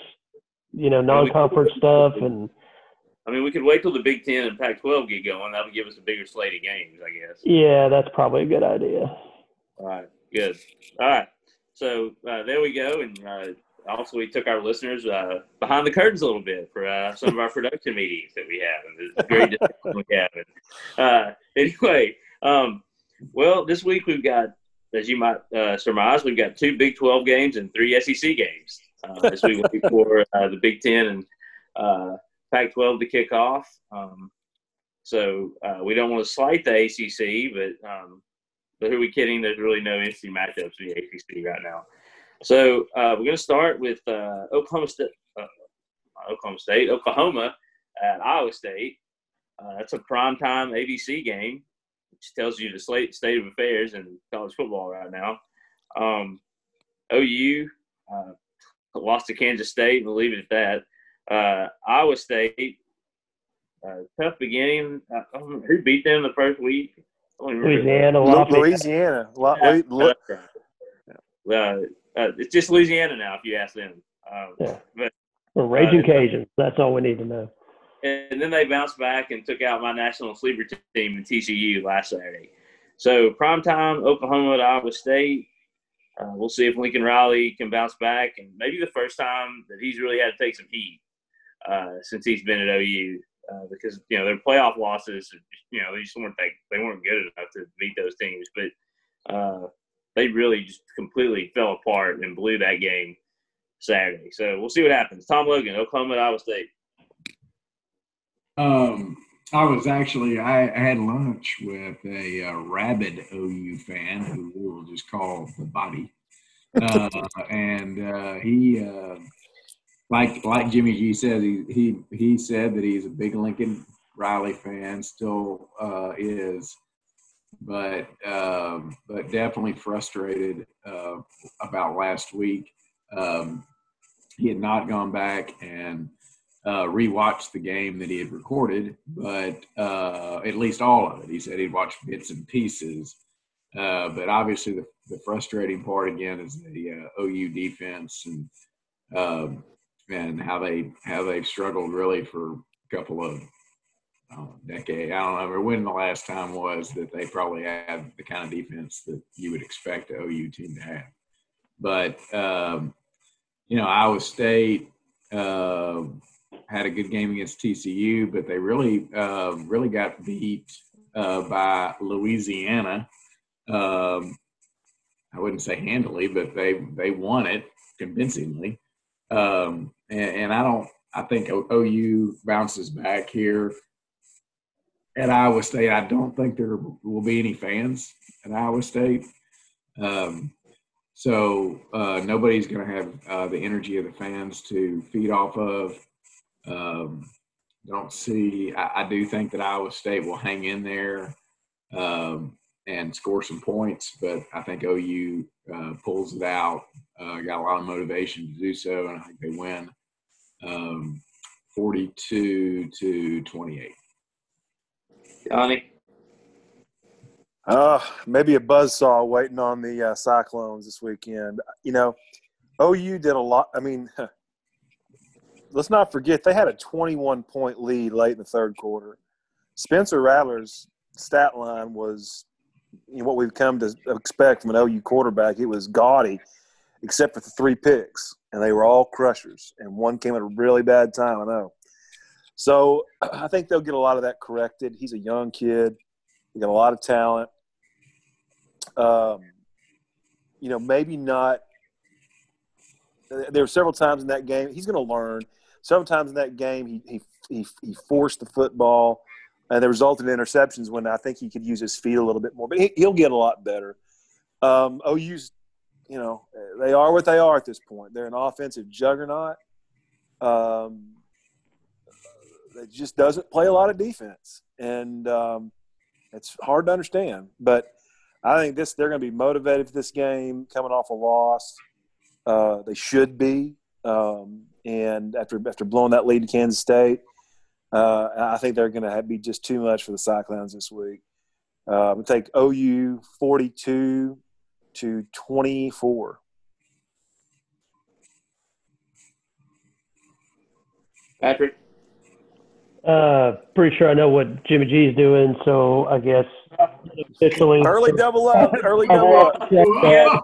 you know, non-conference stuff, and I mean, we could wait till the Big Ten and Pac-12 get going. That would give us a bigger slate of games, I guess. Yeah, that's probably a good idea. All right, good. All right, so uh, there we go, and uh, also we took our listeners uh, behind the curtains a little bit for uh, some of our [laughs] production meetings that we have and the great we have. Uh, anyway, um, well, this week we've got, as you might uh, surmise, we've got two Big 12 games and three SEC games. Uh, this week [laughs] for uh, the Big 10 and Pac-12 to kick off. Um, so we don't want to slight the ACC, but um, but who are we kidding? There's really no NC matchups in the ACC right now. So uh, we're going to start with uh, Oklahoma State, uh, Oklahoma State, Oklahoma at Iowa State. Uh, that's a primetime ABC game, which tells you the state of affairs in college football right now. Um, OU uh, lost to Kansas State. We'll leave it at that. Uh, Iowa State, tough beginning. who beat them the first week? Louisiana. Louisiana. Louisiana uh, it's just Louisiana now, if you ask them. Um, yeah. But, well, Raging uh, Cajuns. That's all we need to know. And then they bounced back and took out my national sleeper team in TCU last Saturday. So prime time, Oklahoma at Iowa State. Uh, we'll see if Lincoln Riley can bounce back, and maybe the first time that he's really had to take some heat uh, since he's been at OU. Uh, because you know their playoff losses, you know they just weren't they, they weren't good enough to beat those teams. But uh, they really just completely fell apart and blew that game Saturday. So we'll see what happens. Tom Logan, Oklahoma Iowa State. Um, I was actually I, I had lunch with a uh, rabid OU fan who we will just call the body, uh, [laughs] and uh, he uh, like like Jimmy G said he he he said that he's a big Lincoln Riley fan, still uh, is but um, but definitely frustrated uh, about last week. Um, he had not gone back and uh, rewatched the game that he had recorded, but uh, at least all of it. He said he'd watched bits and pieces. Uh, but obviously, the, the, frustrating part again is the uh, OU defense and um, and how they how they've struggled really for a couple of know, decade. I don't know when the last time was that they probably had the kind of defense that you would expect the OU team to have. But um, you know, Iowa State uh, had a good game against TCU, but they really uh, really got beat uh, by Louisiana. Um, I wouldn't say handily, but they they won it convincingly. Um, and, and I don't. I think OU bounces back here at Iowa State. I don't think there will be any fans at Iowa State. Um, so uh, nobody's going to have uh, the energy of the fans to feed off of. Um, don't see. I, I, do think that Iowa State will hang in there um, and score some points, but I think OU uh, pulls it out. Uh, got a lot of motivation to do so, and I think they win um, 42 to 28. Johnny? Uh, maybe a buzz saw waiting on the uh, Cyclones this weekend. You know, OU did a lot. I mean, [laughs] let's not forget they had a 21 point lead late in the third quarter. Spencer Rattler's stat line was you know, what we've come to expect from an OU quarterback. It was gaudy, except for the three picks, and they were all crushers. And one came at a really bad time. I know. So I think they'll get a lot of that corrected. He's a young kid. He got a lot of talent. Um, you know, maybe not there were several times in that game. He's going to learn. Several times in that game, he, he he he forced the football, and the resulted in interceptions when I think he could use his feet a little bit more. But he, will get a lot better. Um, OU's, you know, they are what they are at this point. They're an offensive juggernaut. Um, it just doesn't play a lot of defense, and um, it's hard to understand. But I think this they're going to be motivated for this game, coming off a loss. Uh, they should be, um, and after after blowing that lead to Kansas State, uh, I think they're going to be just too much for the Cyclones this week. Uh, I'm going to take OU 42 to 24. Patrick. Uh, pretty sure I know what Jimmy G is doing, so I guess officially early double up, early double up. Yeah.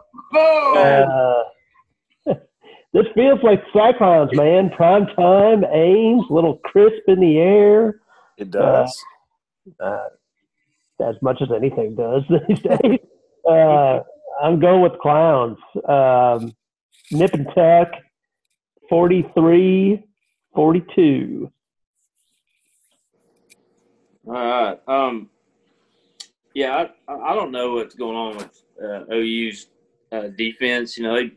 Uh, this feels like Cyclones, man. Prime time, Ames, little crisp in the air. It does. Uh, uh, as much as anything does [laughs] these days. Uh, I'm going with clowns. Um, nip and tuck, 43, 42. All right. Um, yeah, I, I don't know what's going on with uh, OU's uh, defense. You know, they,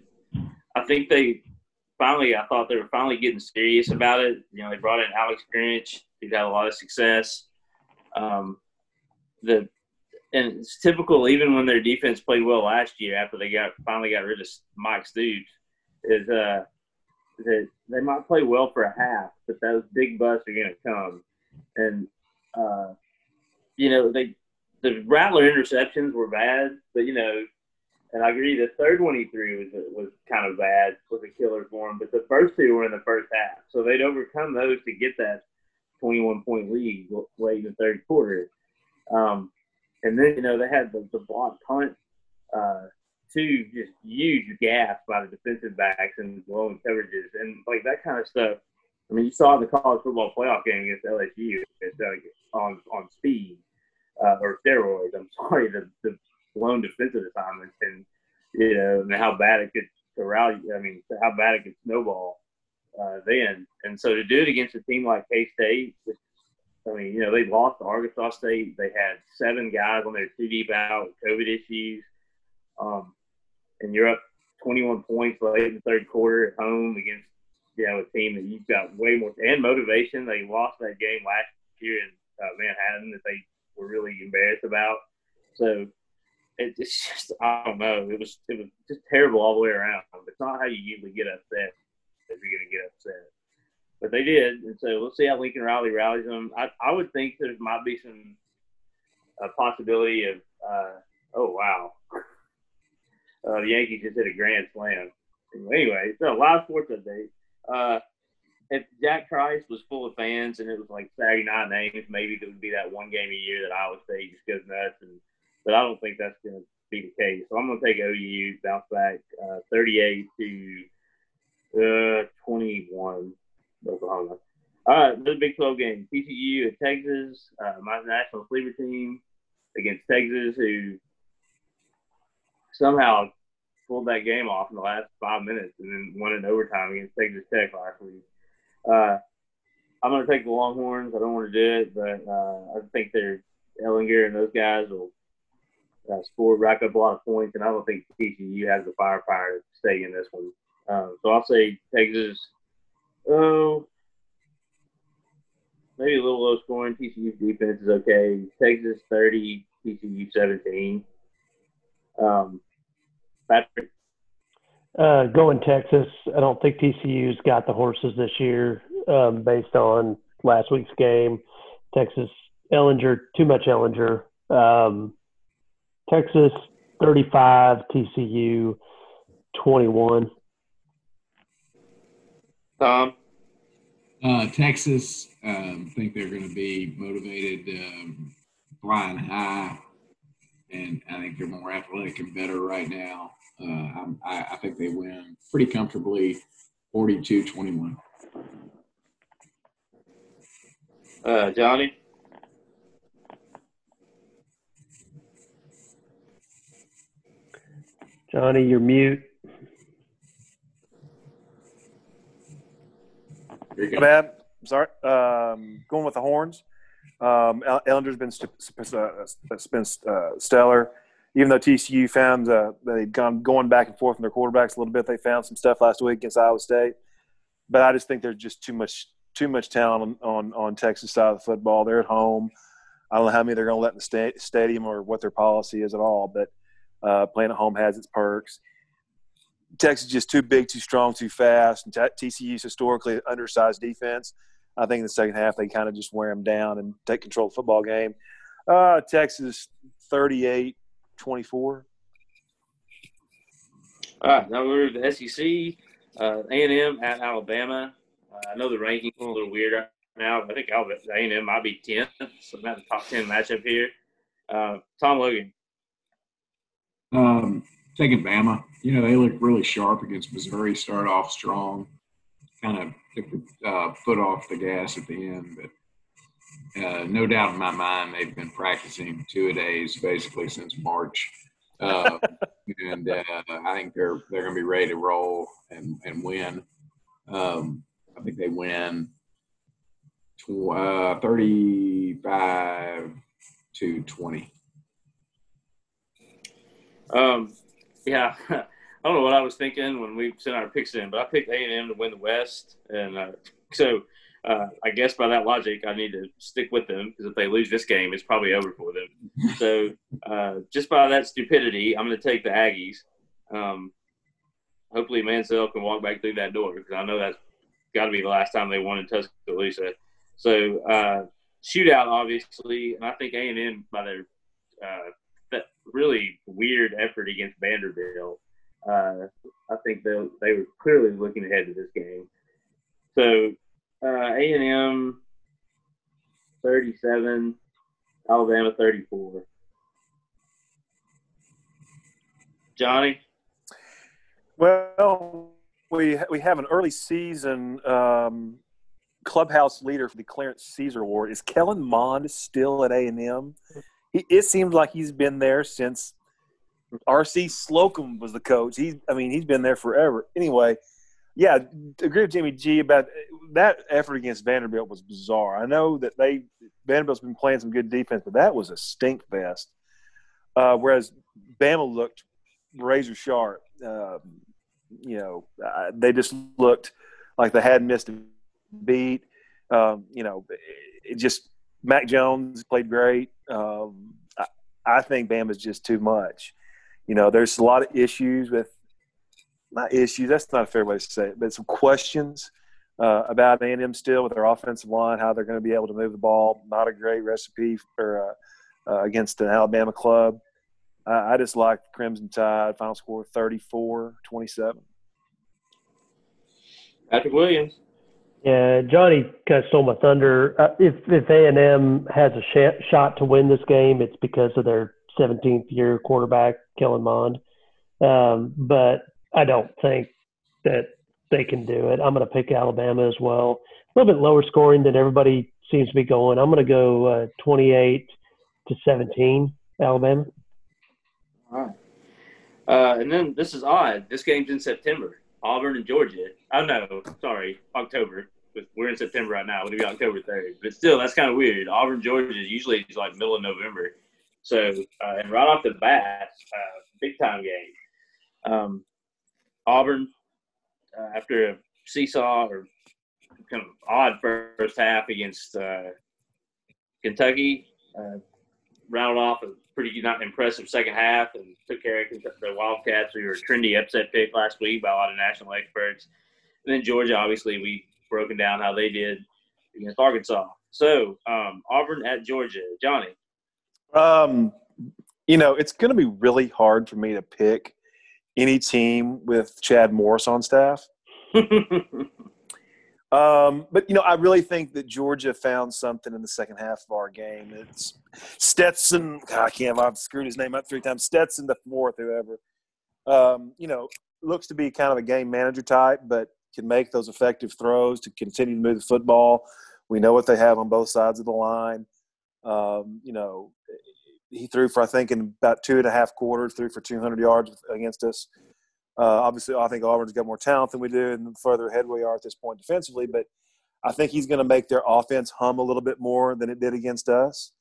I think they finally, I thought they were finally getting serious about it. You know, they brought in Alex Grinch, who's had a lot of success. Um, the and it's typical, even when their defense played well last year after they got finally got rid of Mike Stoops, is uh, that they might play well for a half, but those big busts are to come. And uh, you know, they the Rattler interceptions were bad, but you know, and I agree the third one he threw was was kind of bad, was a killer for him. But the first two were in the first half, so they'd overcome those to get that 21 point lead late in the third quarter. Um, and then you know they had the, the block punt, uh, two just huge gaps by the defensive backs and blowing coverages and like that kind of stuff. I mean, you saw in the college football playoff game against LSU. It's like on on speed uh, or steroids. I'm [laughs] sorry, the, the blown defensive assignments and you know and how bad it could corral. I mean, how bad it could snowball uh, then. And so to do it against a team like K State, I mean, you know, they lost to Arkansas State. They had seven guys on their two deep out with COVID issues. Um, and you're up 21 points late in the third quarter at home against you know a team that you've got way more and motivation. They lost that game last year in uh, Manhattan that they were really embarrassed about. So it, it's just I don't know. It was it was just terrible all the way around. It's not how you usually get upset if you're to get upset, but they did, and so we'll see how Lincoln Riley rallies them. I I would think there might be some a possibility of uh, oh wow, uh, the Yankees just hit a grand slam. Anyway, so live sports update. Uh, if Jack Trice was full of fans and it was like Saturday night names, maybe there would be that one game a year that Iowa State just goes nuts. And but I don't think that's going to be the case. So I'm going to take OU bounce back uh, 38 to uh, 21 Oklahoma. All right, the Big 12 game. TCU at Texas, uh, my national sleeper team against Texas, who somehow pulled that game off in the last five minutes and then won in overtime against Texas Tech last week. Uh, I'm going to take the Longhorns. I don't want to do it, but uh, I think they're Ehlinger and those guys will uh, rack up a lot of points, and I don't think TCU has the firepower to stay in this one. Um, so I'll say Texas. Oh, maybe a little low scoring. TCU's defense is okay. Texas 30, TCU 17. Um, Patrick. Uh, going Texas. I don't think TCU's got the horses this year um, based on last week's game. Texas, Ehlinger, too much Ehlinger. Um, Texas 35, TCU 21. Tom? Uh, Texas, um, think they're going to be motivated, um, flying high, and I think they're more athletic and better right now. Uh, I, I think they win pretty comfortably, 42-21. Uh, Johnny? Johnny, you're mute. Bad. Sorry. Um, going with the horns. Um, Ehlinger's been st- uh, uh, stellar. Even though TCU found uh, they'd gone going back and forth in their quarterbacks a little bit, they found some stuff last week against Iowa State. But I just think there's just too much too much talent on, on, on Texas side of the football. They're at home. I don't know how many they're going to let in the sta- stadium or what their policy is at all, but uh, playing at home has its perks. Texas is just too big, too strong, too fast. And TCU's historically undersized defense. I think in the second half they kind of just wear them down and take control of the football game. Uh, Texas 38 24. All right, now we're the SEC, uh, A&M at Alabama. Uh, I know the rankings a little weird right now. But I think Alabama, A&M might be 10th, so not the top 10 matchup here. Uh, Tom Logan. Um, taking Bama. You know, they look really sharp against Missouri, start off strong, kind of took the uh, foot off the gas at the end. But uh, no doubt in my mind, they've been practicing two a days basically since March. Uh, [laughs] and uh, I think they're they're going to be ready to roll and, and win. Um, I think they win tw- uh, 35 to 20. Um, yeah, [laughs] I don't know what I was thinking when we sent our picks in, but I picked A and M to win the West, and uh, so uh, I guess by that logic, I need to stick with them because if they lose this game, it's probably over for them. [laughs] so uh, just by that stupidity, I'm going to take the Aggies. Um, hopefully, Manziel can walk back through that door because I know that's got to be the last time they won in Tuscaloosa. So uh, shootout, obviously, and I think A and M by their uh, really weird effort against Vanderbilt. Uh, I think they they were clearly looking ahead to this game. So uh, A and M thirty seven, Alabama thirty four. Johnny. Well, we we have an early season um, clubhouse leader for the Clarence Caesar Award. Is Kellen Mond still at A and M? It seems like he's been there since R.C. Slocum was the coach. He, I mean, he's been there forever. Anyway, yeah, agree with Jimmy G about that effort against Vanderbilt was bizarre. I know that they Vanderbilt's been playing some good defense, but that was a stink fest. Uh, whereas Bama looked razor sharp. Uh, you know, uh, they just looked like they hadn't missed a beat. Um, you know, it just Mac Jones played great. Um, I, I think Bama's just too much. You know, there's a lot of issues with not issues. That's not a fair way to say it, but some questions uh, about A&M still with their offensive line, how they're going to be able to move the ball. Not a great recipe for uh, uh, against an Alabama club. I just like Crimson Tide. Final score 34-27. Patrick Williams. Yeah, Johnny kind of stole my thunder. Uh, if if A and M has a sh- shot to win this game, it's because of their 17th year quarterback Kellen Mond. Um, but I don't think that they can do it. I'm going to pick Alabama as well. A little bit lower scoring than everybody seems to be going. I'm going to go uh, 28 to 17, Alabama. All right. Uh, and then this is odd. This game's in September. Auburn and Georgia. Oh no, sorry, October. We're in September right now. It'll be October third, but still, that's kind of weird. Auburn, Georgia usually is like middle of November. So, uh, and right off the bat, uh, big time game. Um, Auburn, uh, after a seesaw or kind of odd first half against uh, Kentucky, uh, rounded off a pretty not impressive second half and took care of the Wildcats. We were a trendy upset pick last week by a lot of national experts. And then Georgia, obviously, we broken down how they did against Arkansas. So um, Auburn at Georgia, Johnny. Um, you know, it's going to be really hard for me to pick any team with Chad Morris on staff. [laughs] Um, but you know, I really think that Georgia found something in the second half of our game. It's Stetson. God, I can't. I've screwed his name up three times. Stetson the fourth, whoever. Um, you know, looks to be kind of a game manager type, but can make those effective throws to continue to move the football. We know what they have on both sides of the line. Um, you know, he threw for I think in about two and a half quarters, threw for 200 yards against us. Uh, obviously, I think Auburn's got more talent than we do, and the further ahead we are at this point defensively. But I think he's going to make their offense hum a little bit more than it did against us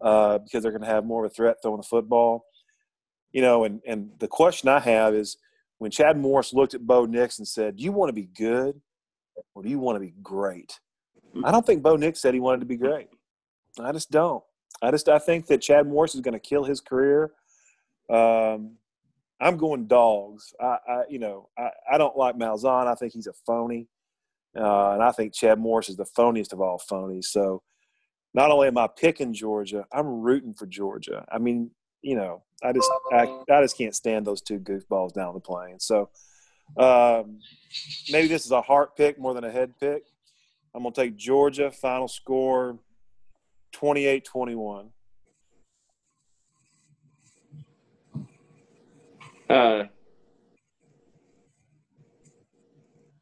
uh, because they're going to have more of a threat throwing the football. You know, and, and the question I have is when Chad Morris looked at Bo Nix and said, Do you want to be good or do you want to be great? I don't think Bo Nix said he wanted to be great. I just don't. I just I think that Chad Morris is going to kill his career. Um, I'm going dogs. I, I you know I, I don't like Malzahn. I think he's a phony, uh, and I think Chad Morris is the phoniest of all phonies. So not only am I picking Georgia, I'm rooting for Georgia. I mean, you know, I just I, I just can't stand those two goofballs down the plane. So um, maybe this is a heart pick more than a head pick. I'm going to take Georgia. Final score 28 21. Uh,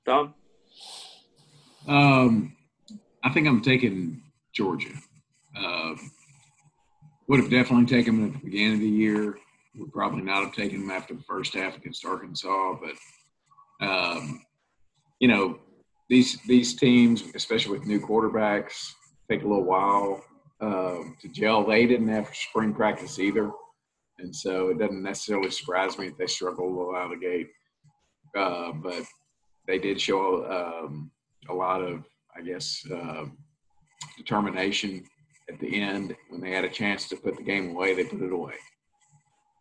Tom? Um, I think I'm taking Georgia. Uh, would have definitely taken them at the beginning of the year. Would probably not have taken them after the first half against Arkansas, but um, you know these these teams, especially with new quarterbacks, take a little while uh, to gel. They didn't have spring practice either, and so it doesn't necessarily surprise me if they struggle a little out of the gate. Uh, but they did show um, a lot of, I guess, uh, determination at the end when they had a chance to put the game away. They put it away.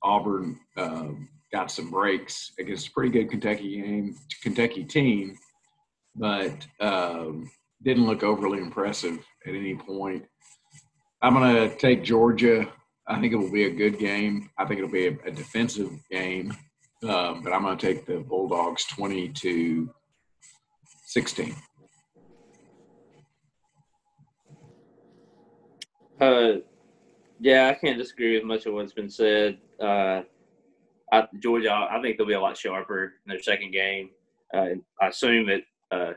Auburn um, got some breaks against a pretty good Kentucky game, Kentucky team, but um, didn't look overly impressive at any point. I'm going to take Georgia. I think it will be a good game. I think it'll be a, a defensive game, um, but I'm going to take the Bulldogs 20 to 16. Uh, yeah, I can't disagree with much of what's been said. Uh, I, Georgia, I think they'll be a lot sharper in their second game. Uh, I assume that uh,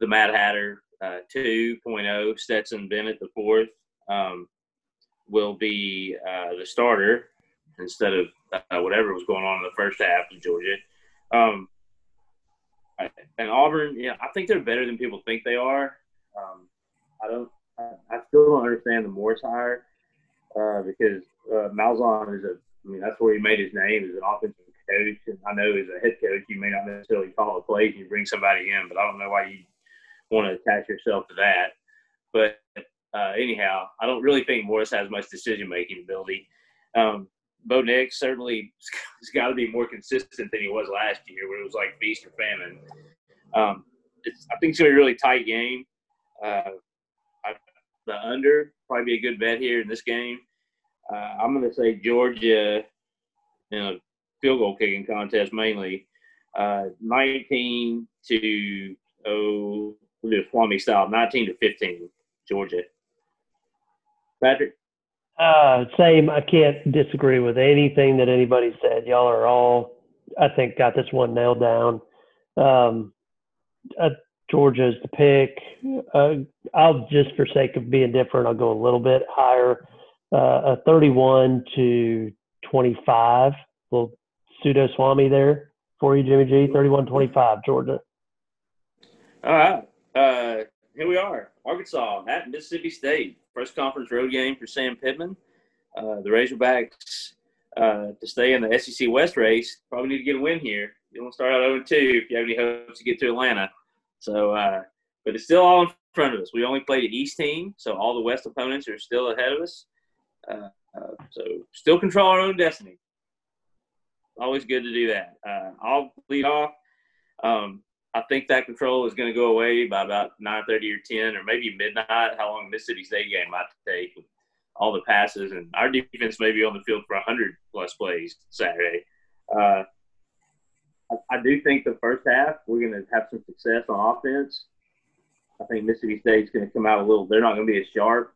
the Mad Hatter uh, 2.0, Stetson Bennett the fourth, um, will be uh, the starter instead of uh, whatever was going on in the first half of Georgia. Um, and Auburn, yeah, I think they're better than people think they are. Um, I don't I, still don't understand the Morris hire uh, because uh, Malzahn is a. I mean, that's where he made his name as an offensive coach. And I know as a head coach, you may not necessarily call a plays and you bring somebody in, but I don't know why you want to attach yourself to that. But uh, anyhow, I don't really think Morris has much decision making ability. Um, Bo Nix certainly has got to be more consistent than he was last year, where it was like feast or famine. Um, I think it's going to be a really tight game. Uh, the under. Probably be a good bet here in this game. Uh, I'm going to say Georgia in a field goal kicking contest mainly. Uh, 19 to oh, we'll do Swami style. 19 to 15, Georgia. Patrick. Uh, same. I can't disagree with anything that anybody said. Y'all are all, I think, got this one nailed down. Um, I Georgia's the pick. Uh, I'll just for sake of being different, I'll go a little bit higher, uh, a 31 to 25. Little pseudo Swami there for you, Jimmy G. 31-25, Georgia. All right, uh, here we are, Arkansas at Mississippi State. First conference road game for Sam Pittman. Uh, the Razorbacks uh, to stay in the SEC West race probably need to get a win here. You want to start out 0-2 if you have any hopes to get to Atlanta. So, uh, but it's still all in front of us. We only played an East team, so all the West opponents are still ahead of us. Uh, uh, so, still control our own destiny. Always good to do that. Uh, I'll lead off. Um, I think that control is going to go away by about 9:30 or 10, or maybe midnight. How long Mississippi State game might take all the passes, and our defense may be on the field for 100 plus plays Saturday. Uh, I, do think the first half we're going to have some success on offense. I think Mississippi State's going to come out a little. They're not going to be as sharp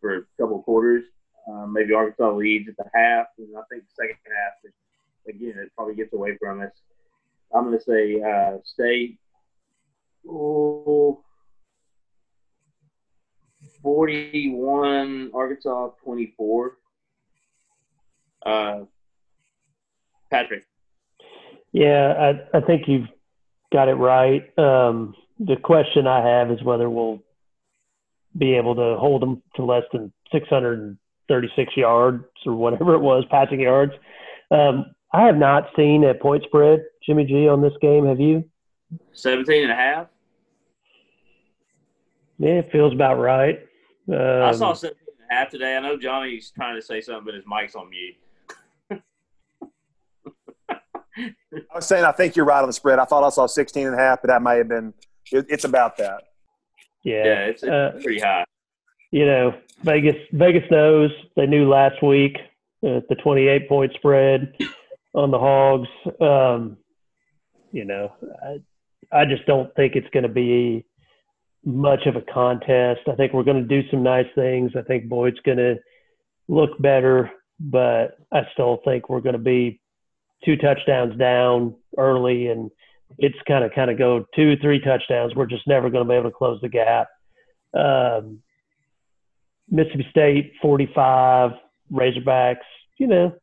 for a couple quarters. Um, maybe Arkansas leads at the half, and I think the second half, is, again, it probably gets away from us. I'm going to say uh, State. Oh, 41, Arkansas 24. Uh, Patrick. Yeah, I, I think you've got it right. Um, the question I have is whether we'll be able to hold them to less than 636 yards or whatever it was, passing yards. Um, I have not seen a point spread, Jimmy G, on this game. Have you? 17 and a half. Yeah, it feels about right. Um, I saw 17 and a half today. I know Johnny's trying to say something, but his mic's on mute. I was saying I think you're right on the spread. I thought I saw 16 and a half, but that may have been it, it's about that. Yeah, Yeah, it's, it's uh, pretty high. you know, Vegas Vegas knows they knew last week uh, the 28 point spread on the Hogs. Um, you know, I, I just don't think it's going to be much of a contest. I think we're going to do some nice things. I think Boyd's going to look better, but I still think we're going to be two touchdowns down early and it's kind of kind of go two three touchdowns we're just never going to be able to close the gap um, Mississippi State 45, Razorbacks, you know,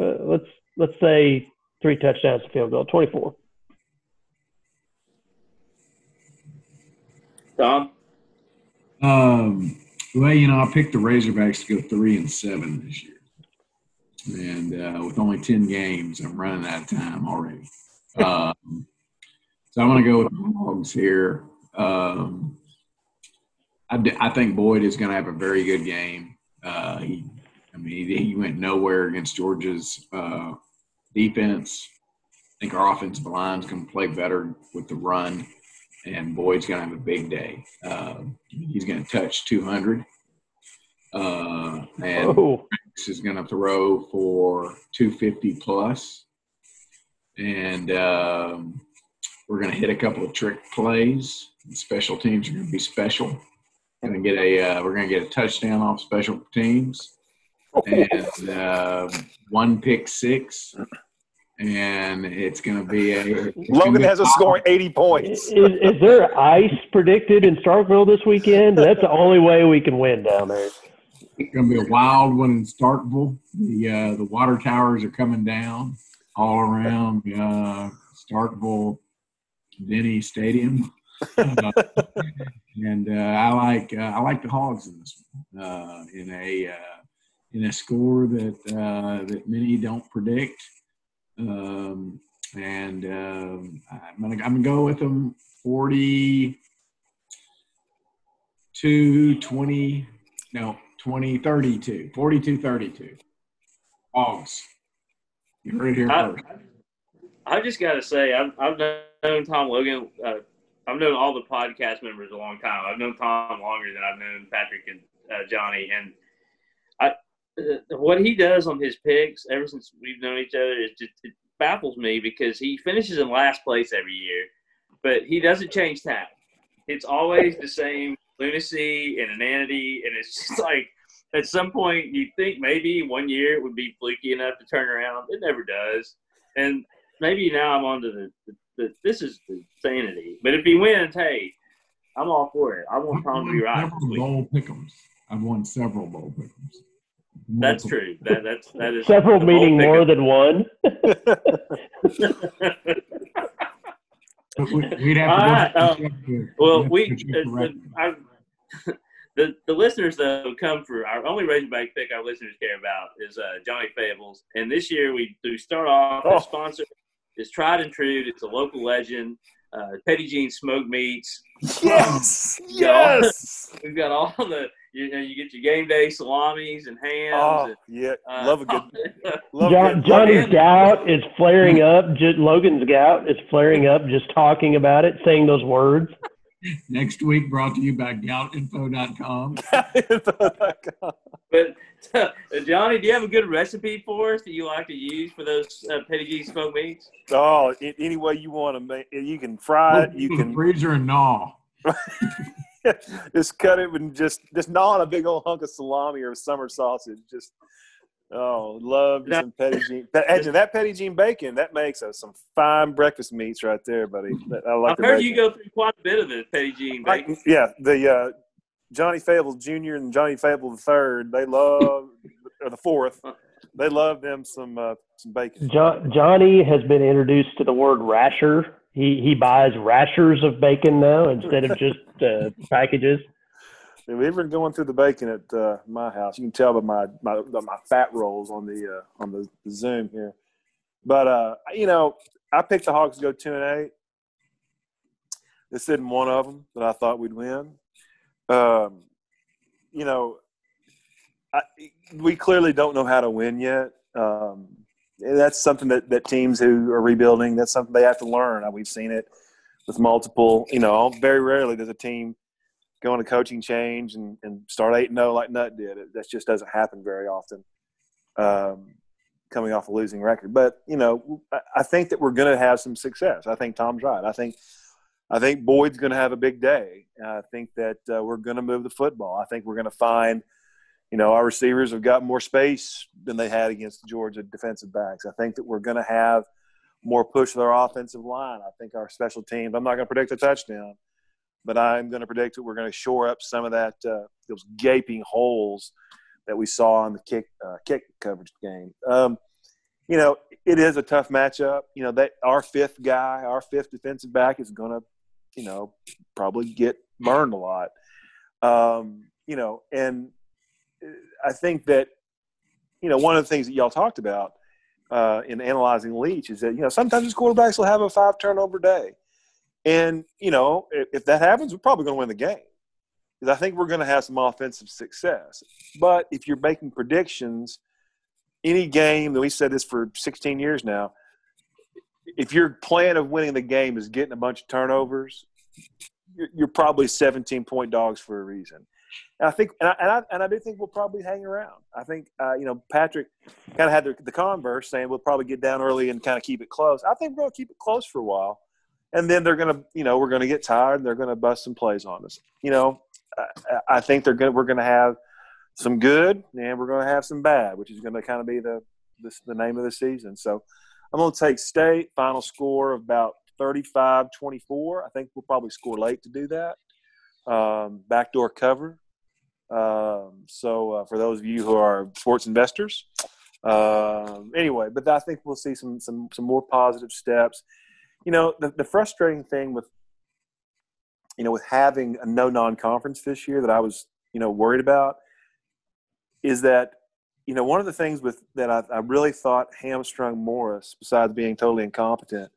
uh, let's let's say three touchdowns to field goal, 24. Tom? Um, well, you know, I picked the Razorbacks to go three and seven this year, and uh, with only ten games, I'm running out of time already. [laughs] Um, so I'm going to go with the Hogs here. Um, I, d- I think Boyd is going to have a very good game. Uh, he, I mean, he, he went nowhere against Georgia's uh, defense. I think our offensive line's going to play better with the run and Boyd's going to have a big day. Uh, he's going to touch 200. Uh, and Oh, is going to throw for 250. And um, we're going to hit a couple of trick plays. Special teams are going to be special. Going to get a uh, we're going to get a touchdown off special teams and uh, one pick six. And it's going to be a Logan has a scoring 80 points. is, is there ice predicted in Starkville this weekend? That's the only way we can win down there. It's going to be a wild one in Starkville. The uh, the water towers are coming down all around uh, Starkville Denny Stadium, uh, [laughs] and uh, I like uh, I like the Hogs in this one uh, in a in a score that that many don't predict. Um, and um, I'm gonna I'm gonna go with them 40 to 20 no 20 32 42 32 Hogs. You heard it here I, first. I just got to say, I've, I've known Tom Logan. Uh, I've known all the podcast members a long time. I've known Tom longer than I've known Patrick and uh, Johnny. And I, uh, what he does on his picks ever since we've known each other is just it baffles me because he finishes in last place every year, but he doesn't change tack. It's always the same lunacy and inanity, and it's just [laughs] like at some point you think maybe one year it would be fluky enough to turn around. It never does, and maybe now I'm onto the, the, the this is the sanity. But if he wins, hey, I'm all for it. I want Tom to be right. Several bowl pick'ems. I've won several bowl pickums. That's true. That that's that is Several meaning more than one. [laughs] [laughs] pickup. We- We'd have to go [laughs] right, um, check Well, we'd we have to check the, the I, [laughs] the the listeners though come for our only Razorback pick our listeners care about is uh, Johnny Fables, and this year we do start off. Oh. The sponsor is tried and true. It's a local legend. Uh, Petit Jean Smoke Meats. yes, [laughs] Yeah. yes. We've got all the you know you get your game day salamis and hams. Oh, and, yeah. uh, Love a good. [laughs] Love a John, good Johnny's Logan. gout is flaring [laughs] up. Just, Logan's gout is flaring up just talking about it, saying those words. Next week, brought to you by goutinfo.com. [laughs] But uh, Johnny, do you have a good recipe for us that you like to use for those uh, Petit Jean Smoke Meats? oh, a- any way you want to make you can fry it. You Put it in can freezer and gnaw. [laughs] just cut it and just just gnaw on a big old hunk of salami or summer sausage. Just oh, love Now- some Petit Jean. That, hey, that Petit Jean bacon that makes us some fine breakfast meats right there, buddy. I like I've heard bacon. you go through quite a bit of the Petit Jean Like, bacon. yeah, the uh, Johnny Fable Jr. and Johnny Fable the third, they love or the fourth. They love them some uh, some bacon. Jo- Johnny has been introduced to the word rasher he he buys rashers of bacon now instead of just [laughs] uh, packages. If we ever going through the bacon at uh, my house, you can tell by my my, by my fat rolls on the uh, on the Zoom here. But uh, you know, I picked the Hogs to go two and eight. This isn't one of them that I thought we'd win. Um, you know, I, we clearly don't know how to win yet. Um, that's something that, that teams who are rebuilding, that's something they have to learn. We've seen it with multiple, you know, very rarely does a team go on a coaching change and, and start 8 0 like Nutt did. It, that just doesn't happen very often um, coming off a losing record. But, you know, I, I think that we're going to have some success. I think Tom's right. I think. I think Boyd's going to have a big day. I think that uh, we're going to move the football. I think we're going to find – you know, our receivers have got more space than they had against the Georgia defensive backs. I think that we're going to have more push with our offensive line. I think our special teams. I'm not going to predict a touchdown, but I'm going to predict that we're going to shore up some of that uh, those gaping holes that we saw in the kick uh, kick coverage game. Um, you know, it is a tough matchup. You know that our fifth guy, our fifth defensive back, is going to, you know, probably get burned a lot. Um, you know, and I think that you know one of the things that y'all talked about uh, in analyzing Leach is that you know sometimes quarterbacks will have a five turnover day, and you know if, if that happens, we're probably going to win the game because I think we're going to have some offensive success. But if you're making predictions, any game that we said this for 16 years now, if your plan of winning the game is getting a bunch of turnovers, you're probably 17 point dogs for a reason. And I think, and I, and I, and I do think we'll probably hang around. I think, uh, you know, Patrick kind of had the, the converse saying we'll probably get down early and kind of keep it close. I think we're going to keep it close for a while. And then they're going to, you know, we're going to get tired and they're going to bust some plays on us. You know, I, I think they're going we're going to have some good and we're going to have some bad, which is going to kind of be the, the, the name of the season. So I'm going to take state final score of about 35 24. I think we'll probably score late to do that. Um, backdoor cover. Um, so uh, for those of you who are sports investors, um, anyway, but I think we'll see some some some more positive steps. You know, the, the frustrating thing with you know with having a no non-conference this year that I was you know worried about is that you know one of the things with that I, I really thought hamstrung Morris, besides being totally incompetent,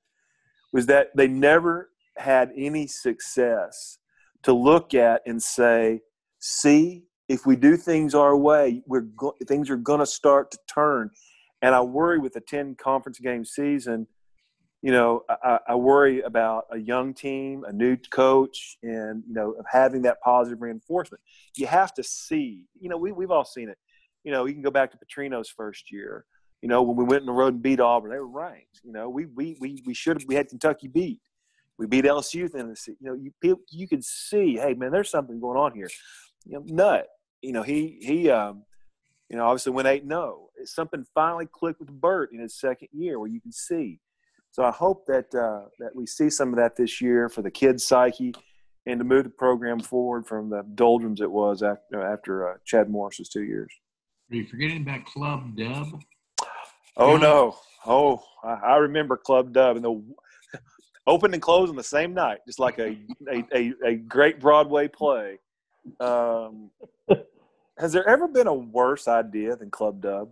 was that they never had any success to look at and say see if we do things our way, we're go- things are going to start to turn. And I worry with a 10 conference game season, you know, I, I, worry about a young team, a new coach, and, you know, having that positive reinforcement. You have to see, you know, we, we've all seen it. You know, you can go back to Petrino's first year. You know, when we went on the road and beat Auburn, they were ranked. You know, we we we we should have we had Kentucky beat. We beat LSU in the you know you you could see, hey man, there's something going on here you know, Nutt. You know, he he um, you know, obviously went eight no. Oh. Something finally clicked with Bert in his second year where you can see. So I hope that uh, that we see some of that this year for the kids' psyche and to move the program forward from the doldrums it was after after uh, Chad Morris's two years. Are you forgetting about Club Dub? Oh yeah. no! Oh, I, I, remember Club Dub and the [laughs] open and close on the same night, just like a a, a, a great Broadway play. Um, has there ever been a worse idea than Club Dub?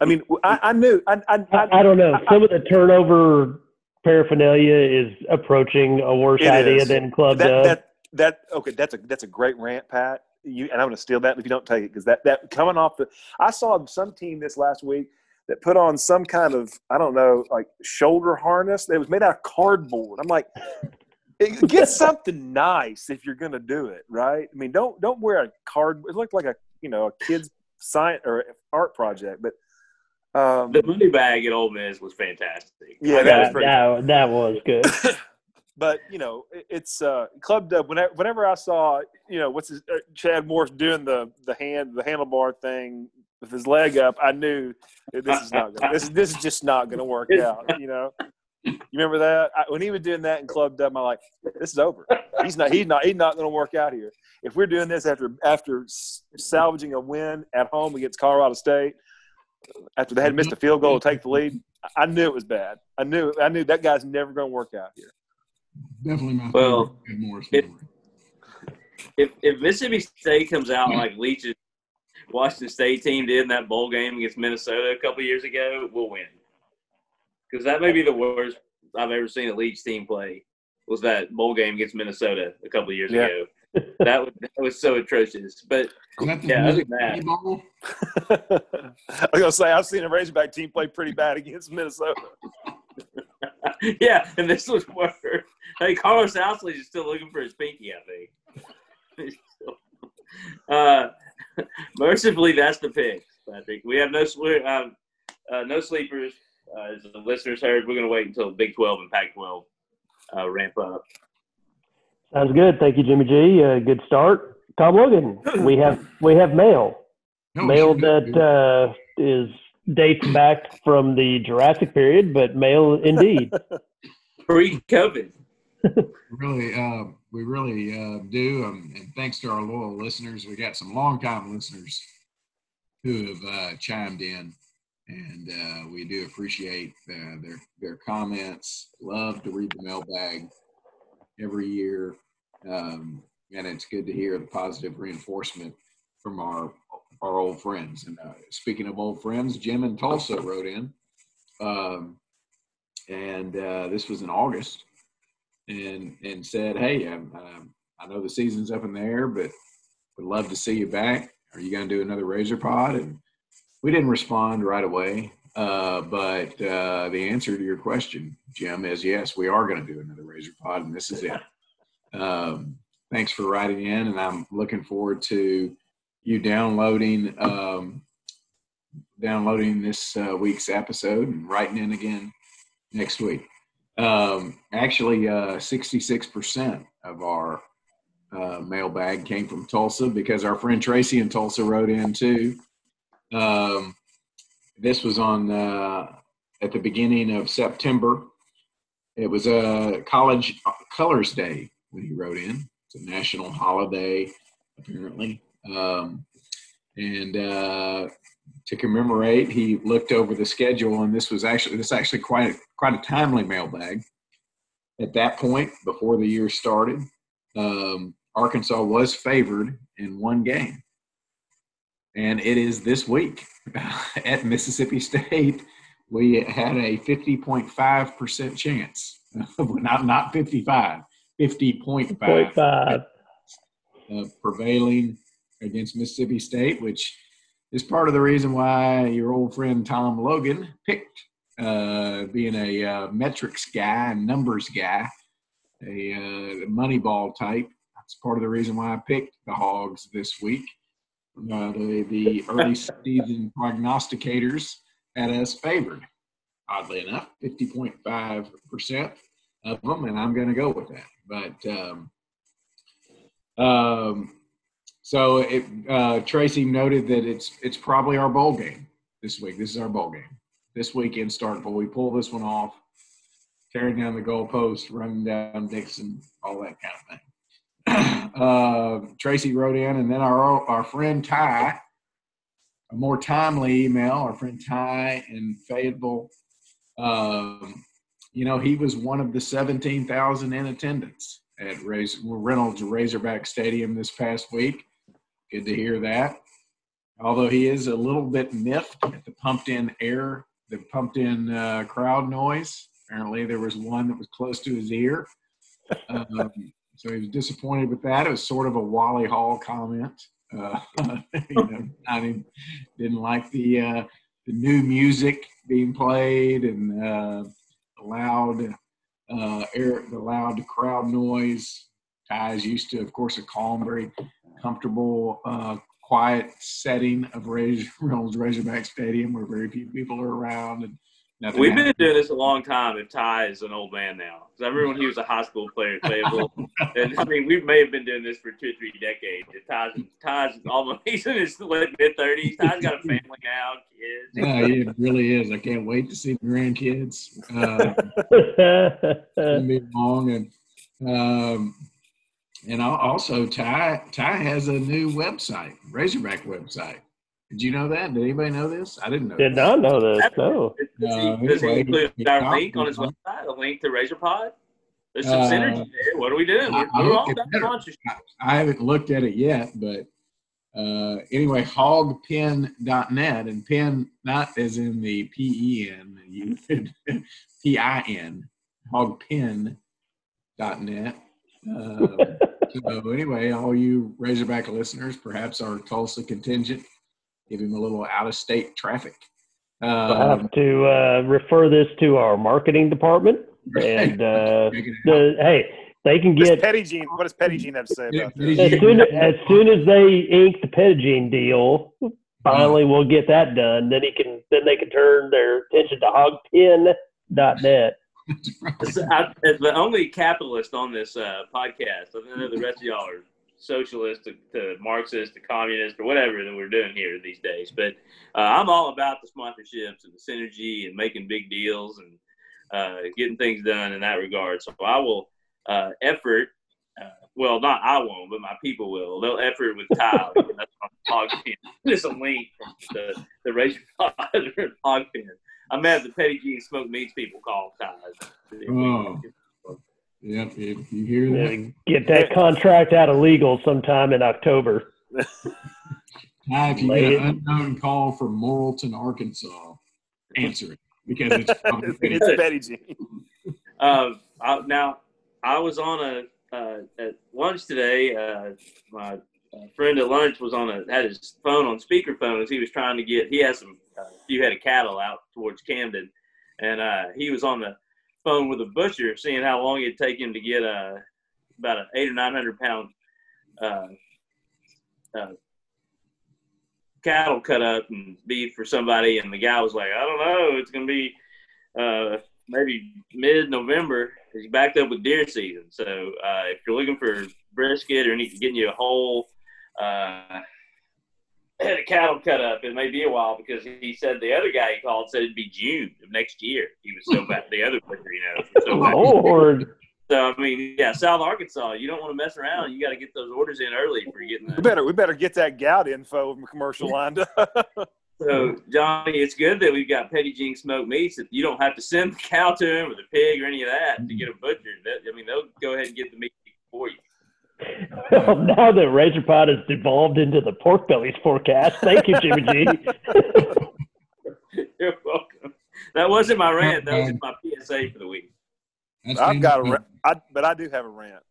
I mean, I, I knew. I, I, I, I, don't know. Some of the turnover paraphernalia is approaching a worse idea is. than Club that, Dub. That, that okay. That's a that's a great rant, Pat. You and I'm going to steal that if you don't take it because that that coming off the. I saw some team this last week that put on some kind of I don't know like shoulder harness that was made out of cardboard. I'm like, get something nice if you're going to do it, right? I mean, don't don't wear a card. It looked like a you know a kid's science or art project, but um, the money bag at Ole Miss was fantastic. Yeah, that, was that, that, was good. [laughs] but you know, it, it's uh, Club Dub. Whenever, whenever I saw you know what's his, uh, Chad Morris doing the the hand the handlebar thing with his leg up, I knew this is not gonna, this this is just not going to work out. You know. You remember that I, when he was doing that in Club Dub? I'm like, this is over. He's not. He's not. He's not going to work out here. If we're doing this after after salvaging a win at home against Colorado State, after they had missed a field goal to take the lead, I knew it was bad. I knew I knew that guy's never going to work out here. Definitely my Well, favorite Ed Morris it- memory. if if Mississippi State comes out like Leach's Washington State team did in that bowl game against Minnesota a couple years ago, we'll win. Because that may be the worst I've ever seen a Leach team play. Was that bowl game against Minnesota a couple years Yeah. ago? That was, that was so atrocious. But Is that the Yeah, other Music than that- City Bowl? [laughs] I was gonna say I've seen a Razorback team play pretty bad against Minnesota. [laughs] yeah, and this was worse. hey Carlos Ousley is still looking for his pinky, I think. [laughs] uh, mercifully, that's the pick, Patrick. We have no swe- um, uh, no sleepers. Uh, as the listeners heard, we're going to wait until Big 12 and Pac 12 uh, ramp up. Sounds good. Thank you, Jimmy G. Uh, good start. Tom Logan, [laughs] we have we have mail. No, mail sure that did. uh, is dates back from the Jurassic period, but mail indeed. [laughs] Pre COVID. really, uh, we really uh, do. Um, and thanks to our loyal listeners, we got some longtime listeners who have uh, chimed in, and uh, we do appreciate uh, their their comments. Love to read the mailbag every year, um, and it's good to hear the positive reinforcement from our our old friends. And uh, speaking of old friends, Jim and Tulsa wrote in, um, and uh, this was in August and and said, "Hey, um, um, I know the season's up in the air, but would love to see you back. Are you going to do another Razor Pod?" And we didn't respond right away, uh, but uh, the answer to your question, Jim, is yes, we are going to do another Razor Pod, and this is it. [laughs] Um, thanks for writing in, and I'm looking forward to you downloading um, downloading this uh, week's episode and writing in again next week. Um, actually, uh, 66% of our uh, mailbag came from Tulsa because our friend Tracy in Tulsa wrote in too. Um, this was on uh, at the beginning of September. It was a college colors day when he wrote in. It's a national holiday, apparently. Um, and uh, to commemorate, he looked over the schedule, and this was actually this actually quite a, quite a timely mailbag. At that point, before the year started, um, Arkansas was favored in one game, and it is this week [laughs] at Mississippi State. We had a fifty point five percent chance, [laughs] not not fifty five, fifty point Point five five. uh, prevailing against Mississippi State, which is part of the reason why your old friend Tom Logan picked uh, being a uh, metrics guy and numbers guy, a uh, Moneyball type. That's part of the reason why I picked the Hogs this week. Uh, the, the early season prognosticators had us favored, oddly enough, 50.5% of them, and I'm going to go with that. But um, um, so it, uh, Tracy noted that it's it's probably our bowl game this week. This is our bowl game this weekend. Start, Starkville. We pull this one off, tearing down the goalpost, running down Dickson, all that kind of thing. [clears throat] uh, Tracy wrote in, and then our our friend Ty, a more timely email. Our friend Ty in Fayetteville. Um, you know, he was one of the 17,000 in attendance at Reynolds Razorback Stadium this past week. Good to hear that. Although he is a little bit miffed at the pumped in air, the pumped in uh, crowd noise. Apparently, there was one that was close to his ear. Um, so he was disappointed with that. It was sort of a Wally Hall comment. Uh, [laughs] you know, I didn't, didn't like the uh, the new music being played and uh, loud uh, air, the loud crowd noise. Is used to, of course, a calm, very comfortable, uh, quiet setting of [laughs] Reynolds Razorback Stadium where very few people are around and nothing. We've been doing this a long time, and Ty is an old man now. 'Cause I remember when he was a high school player at Fayetteville. [laughs] and I mean, we may have been doing this for two or three decades. And Ty's, Ty's almost, [laughs] he's in his late mid 30s. Ty's got a family now, kids. Yeah, it really is. I can't wait to see the grandkids. [laughs] Uh, gonna be long and um, and also Ty Ty has a new website, Razorback website. Did you know that? Did anybody know this? I didn't know. Did this. not know this. No. Does he, Uh, does he include he- our link on his website, a link to RazorPod? There's some Uh, synergy there. What are we doing? I- We're, I we're all about sponsorship. I haven't looked at it yet, but uh, anyway, hogpin.net and pin not as in the P E N, you P I N, hogpin.net. Uh, [laughs] so anyway, all you Razorback listeners, perhaps our Tulsa contingent, give him a little out of state traffic. I'll Um, have to uh, refer this to our marketing department. And uh, [laughs] check it out. the, hey, they can What does get Petit Jean? What does Petit Jean have to say about this? as soon as soon as they ink the Petit Jean deal. Finally, we'll get that done. Then he can. Then they can turn their attention to hogpin.net. I, as the only capitalist on this uh, podcast, I know the rest of y'all are socialist to, to Marxist to communist or whatever that we're doing here these days. But uh, I'm all about the sponsorships and the synergy and making big deals and uh, getting things done in that regard. So I will uh, effort. Uh, well, not I won't, but my people will. They'll effort with Kyle. [laughs] That's on Hogpin. There's a link from the the Razor Pod Hogpin. I met the Petit Jean Smoke Meats people called Kyle. Oh. Yep, if you hear that, And get that contract out of legal sometime in October. Hi, if you Lay get it. an unknown call from Morrilton, Arkansas, answer it because it's probably [laughs] it's Petit Jean. Uh, I, now, I was on a uh, at lunch today. Uh, my uh, friend at lunch was on a had his phone on speakerphone as he was trying to get. He has some uh, few head of cattle out towards Camden, and uh, he was on the phone with a butcher, seeing how long it'd take him to get a about an eight or nine hundred pound uh, uh, cattle cut up and beef for somebody. And the guy was like, I don't know, it's gonna be uh, maybe mid November. He's backed up with deer season. So uh, if you're looking for brisket or need to getting you a whole head of cattle cut up, it may be a while because he said the other guy he called said it'd be June of next year. He was so bad. The other butcher, you know, so. [laughs] Lord, So I mean, yeah, South Arkansas, you don't want to mess around. You got to get those orders in early for getting We better we better get that gout info from commercial lined up. [laughs] So Johnny, it's good that we've got Petit Jean smoked meats. That you don't have to send the cow to him or the pig or any of that to get a butcher. That, I mean, they'll go ahead and get the meat for you. [laughs] well, now that Razor Pod has devolved into the pork bellies forecast, thank you, Jimmy G. [laughs] You're welcome. That wasn't my rant. That was my PSA for the week. That's I've got a rant, I, but I do have a rant.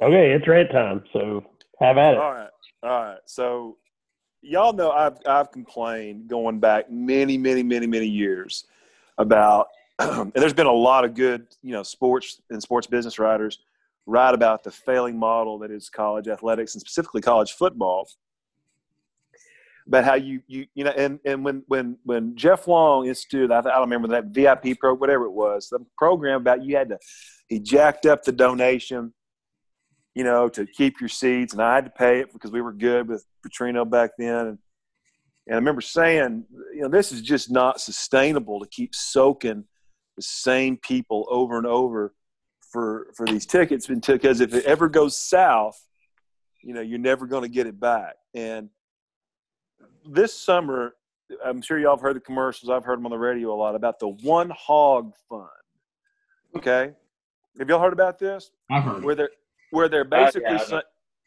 okay, it's rant time, so have at it. All right, all right. So y'all know I've I've complained going back many many many many years about, [clears throat] and there's been a lot of good you know sports and sports business writers write about the failing model that is college athletics and specifically college football. About how you you you know and and when when when Jeff Long instituted I, I don't remember that VIP pro whatever it was the program about you had to he jacked up the donation you know, to keep your seats, and I had to pay it because we were good with Petrino back then. And, and I remember saying, you know, this is just not sustainable to keep soaking the same people over and over for for these tickets, because if it ever goes south, you know, you're never going to get it back. And this summer, I'm sure y'all have heard the commercials. I've heard them on the radio a lot about the One Hog Fund. Okay, have y'all heard about this? I've heard. where they're where they're Uh, basically yeah,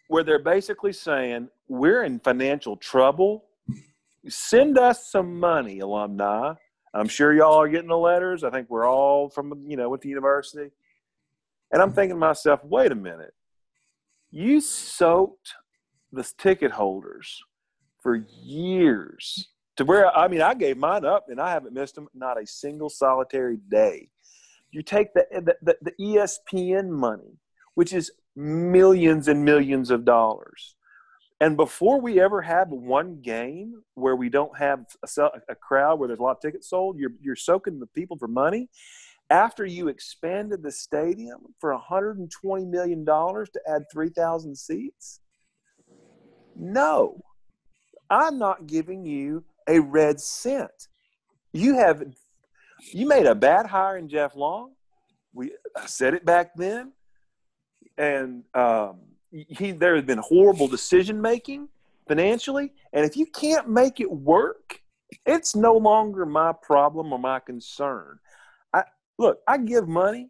where they're basically saying we're in financial trouble. Send us some money, alumni. I'm sure y'all are getting the letters. I think we're all from you know with the university, and I'm thinking to myself, wait a minute, you soaked the ticket holders for years to where I mean I gave mine up and I haven't missed them not a single solitary day. You take the the, the, ESPN money which is millions and millions of dollars. And before we ever have one game where we don't have a, a crowd where there's a lot of tickets sold, you're, you're soaking the people for money. After you expanded the stadium for $120 million to add 3,000 seats? No, I'm not giving you a red cent. You have, you made a bad hire in Jeff Long. We I said it back then and um, he there has been horrible decision making financially. And if you can't make it work, it's no longer my problem or my concern. Look, I give money,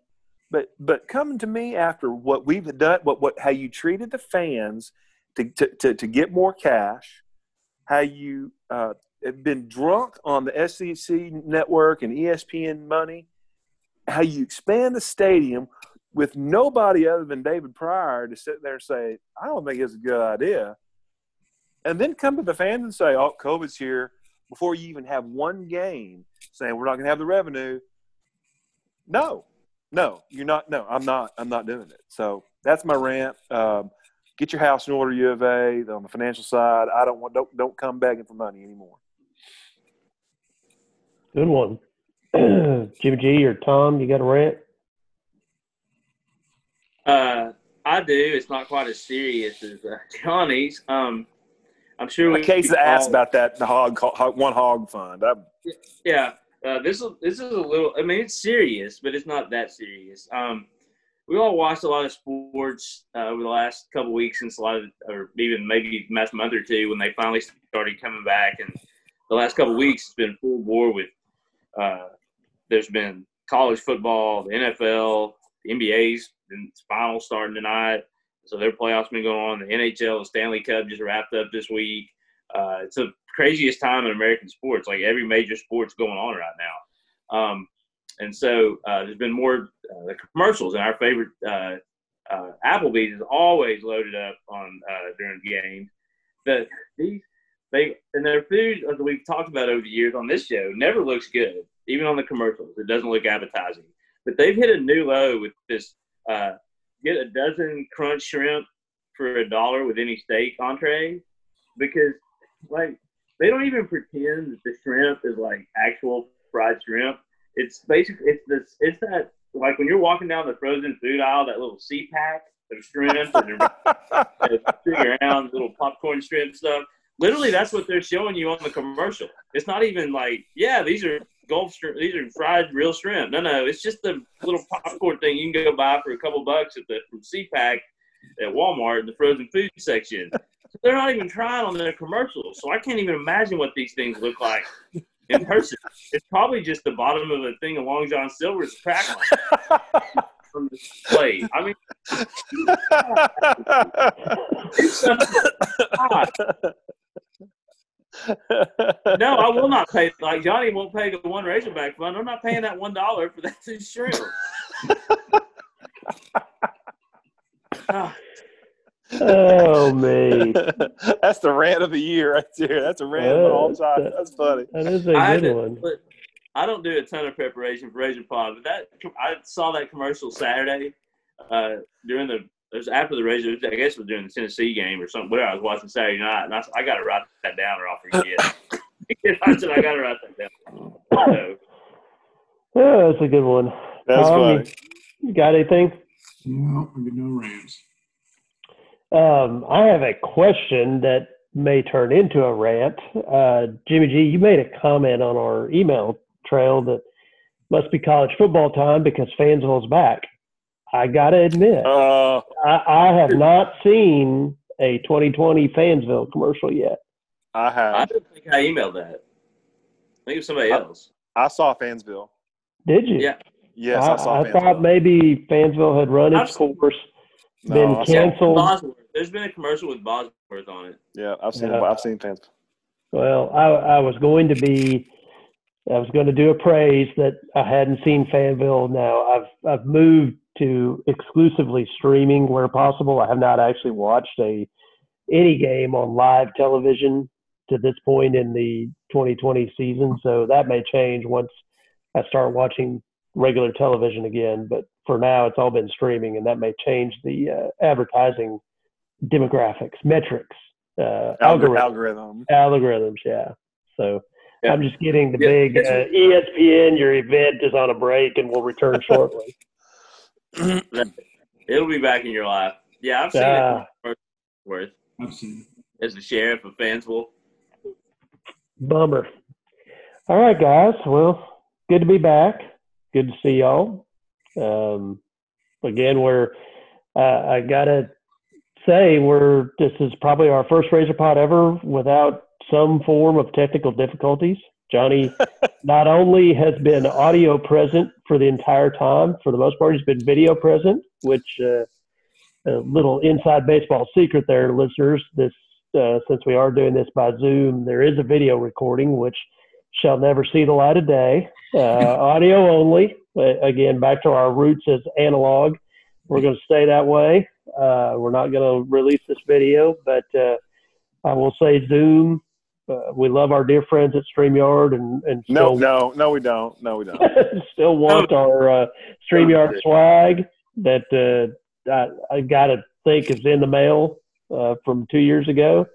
but but coming to me after what we've done, what what how you treated the fans to to to, to get more cash, how you uh, have been drunk on the SEC network and ESPN money, how you expand the stadium with nobody other than David Pryor to sit there and say, I don't think it's a good idea. And then come to the fans and say, oh, COVID's here before you even have one game saying we're not going to have the revenue. No, no, you're not. No, I'm not. I'm not doing it. So that's my rant. Um, get your house in order, U of A. On the financial side, I don't want don't don't come begging for money anymore. Good one, [clears throat] Jimmy G or Tom. You got a rant? Uh, I do. It's not quite as serious as uh, [laughs] Johnny's. Um, I'm sure we. Case asked about that the hog, hog one hog fund. I, yeah, uh, this is this is a little. I mean, it's serious, but it's not that serious. Um, we all watched a lot of sports uh, over the last couple weeks since a lot of, or even maybe last month or two when they finally started coming back, and the last couple weeks it's been full bore with. Uh, there's been college football, the NFL, the NBA's been final starting tonight. So their playoffs been going on. The NHL, the Stanley Cup just wrapped up this week. Uh, it's the craziest time in American sports. Like every major sport's going on right now. Um, and so uh, there's been more uh, the commercials, and our favorite uh, uh, Applebee's is always loaded up on uh, during games. The these they and their food, as we've talked about over the years on this show, never looks good. Even on the commercials, it doesn't look appetizing. But they've hit a new low with this uh, get a dozen crunch shrimp for a dollar with any steak entree because like they don't even pretend that the shrimp is like actual fried shrimp. It's basically it's this it's that like when you're walking down the frozen food aisle, that little SeaPak of shrimp and big around little popcorn shrimp stuff. Literally, that's what they're showing you on the commercial. It's not even like, yeah, these are Gulf shrimp. These are fried real shrimp. No, no, it's just the little popcorn thing you can go buy for a couple bucks at the from SeaPak at Walmart in the frozen food section. They're not even trying on their commercials. So I can't even imagine what these things look like in person. It's probably just the bottom of a thing of Long John Silver's crack from the display. I mean, no, I will not pay. Like Johnny won't pay the one Razorback fund. I'm not paying that one dollar for that shrimp. [laughs] oh man, [laughs] that's the rant of the year right there. That's a rant of all time. That's funny. That is a good to, one. I don't do a ton of preparation for Razor Pod, but that I saw that commercial Saturday uh, during the it was after the Razor. I guess it was during the Tennessee game or something. Whatever I was watching Saturday night, and I, I got to write that down or I'll forget. [laughs] [laughs] I said I got to write that down. So, yeah, that's a good one. That's um, funny. You got anything? No, I get no rants. Um, I have a question that may turn into a rant. Uh, Jimmy G, you made a comment on our email trail that must be college football time because Fansville's back. I gotta admit, Uh, I, I have not seen a 2020 Fansville commercial yet. I I have. don't think I emailed that. I think it was somebody I- else. I saw Fansville. Did you? Yeah. Yes, I, I, saw I Fansville. thought maybe Fansville had run its course, No, been I saw- canceled. Bosworth. There's been a commercial with Bosworth on it. Yeah, I've seen. Yeah. I've seen Fansville. Well, I, I was going to be, I was going to do a praise that I hadn't seen Fansville. Now I've I've moved to exclusively streaming where possible. I have not actually watched a any game on live television to this point in the 2020 season. So that may change once I start watching regular television again. But for now, it's all been streaming, and that may change the uh, advertising demographics, metrics, uh, Algor- algorithms algorithm. algorithms yeah so Yeah. i'm just getting the Yeah, big uh, espn your event is on a break and we'll return [laughs] shortly [clears throat] It'll be back in your life. Yeah, I've seen Ah. it. Worth I've seen as the sheriff of Fansville. bummer all right guys well good to be back good to see y'all um, again we're uh, i gotta say we're this is probably our first Razor Pod ever without some form of technical difficulties. Johnny [laughs] not only has been audio present for the entire time, for the most part, he's been video present, which uh, a little inside baseball secret there, listeners. This uh, since we are doing this by Zoom, there is a video recording which shall never see the light of day. Uh, [laughs] audio only. Again, back to our roots as analog. We're going to stay that way. Uh, we're not going to release this video, but uh, I will say Zoom. Uh, we love our dear friends at StreamYard and, and No, still, no, no, we don't. No, we don't. [laughs] still want our uh, StreamYard swag that uh, I, I got to think is in the mail uh, from two years ago.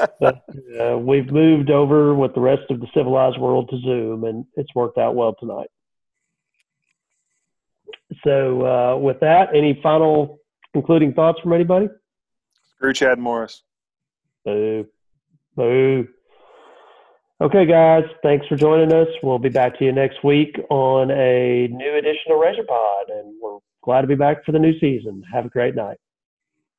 [laughs] but uh, we've moved over with the rest of the civilized world to Zoom, and it's worked out well tonight. So, uh, with that, any final concluding thoughts from anybody? Screw Chad Morris. Boo. Boo. Okay, guys, thanks for joining us. We'll be back to you next week on a new edition of Razor Pod, and we're glad to be back for the new season. Have a great night.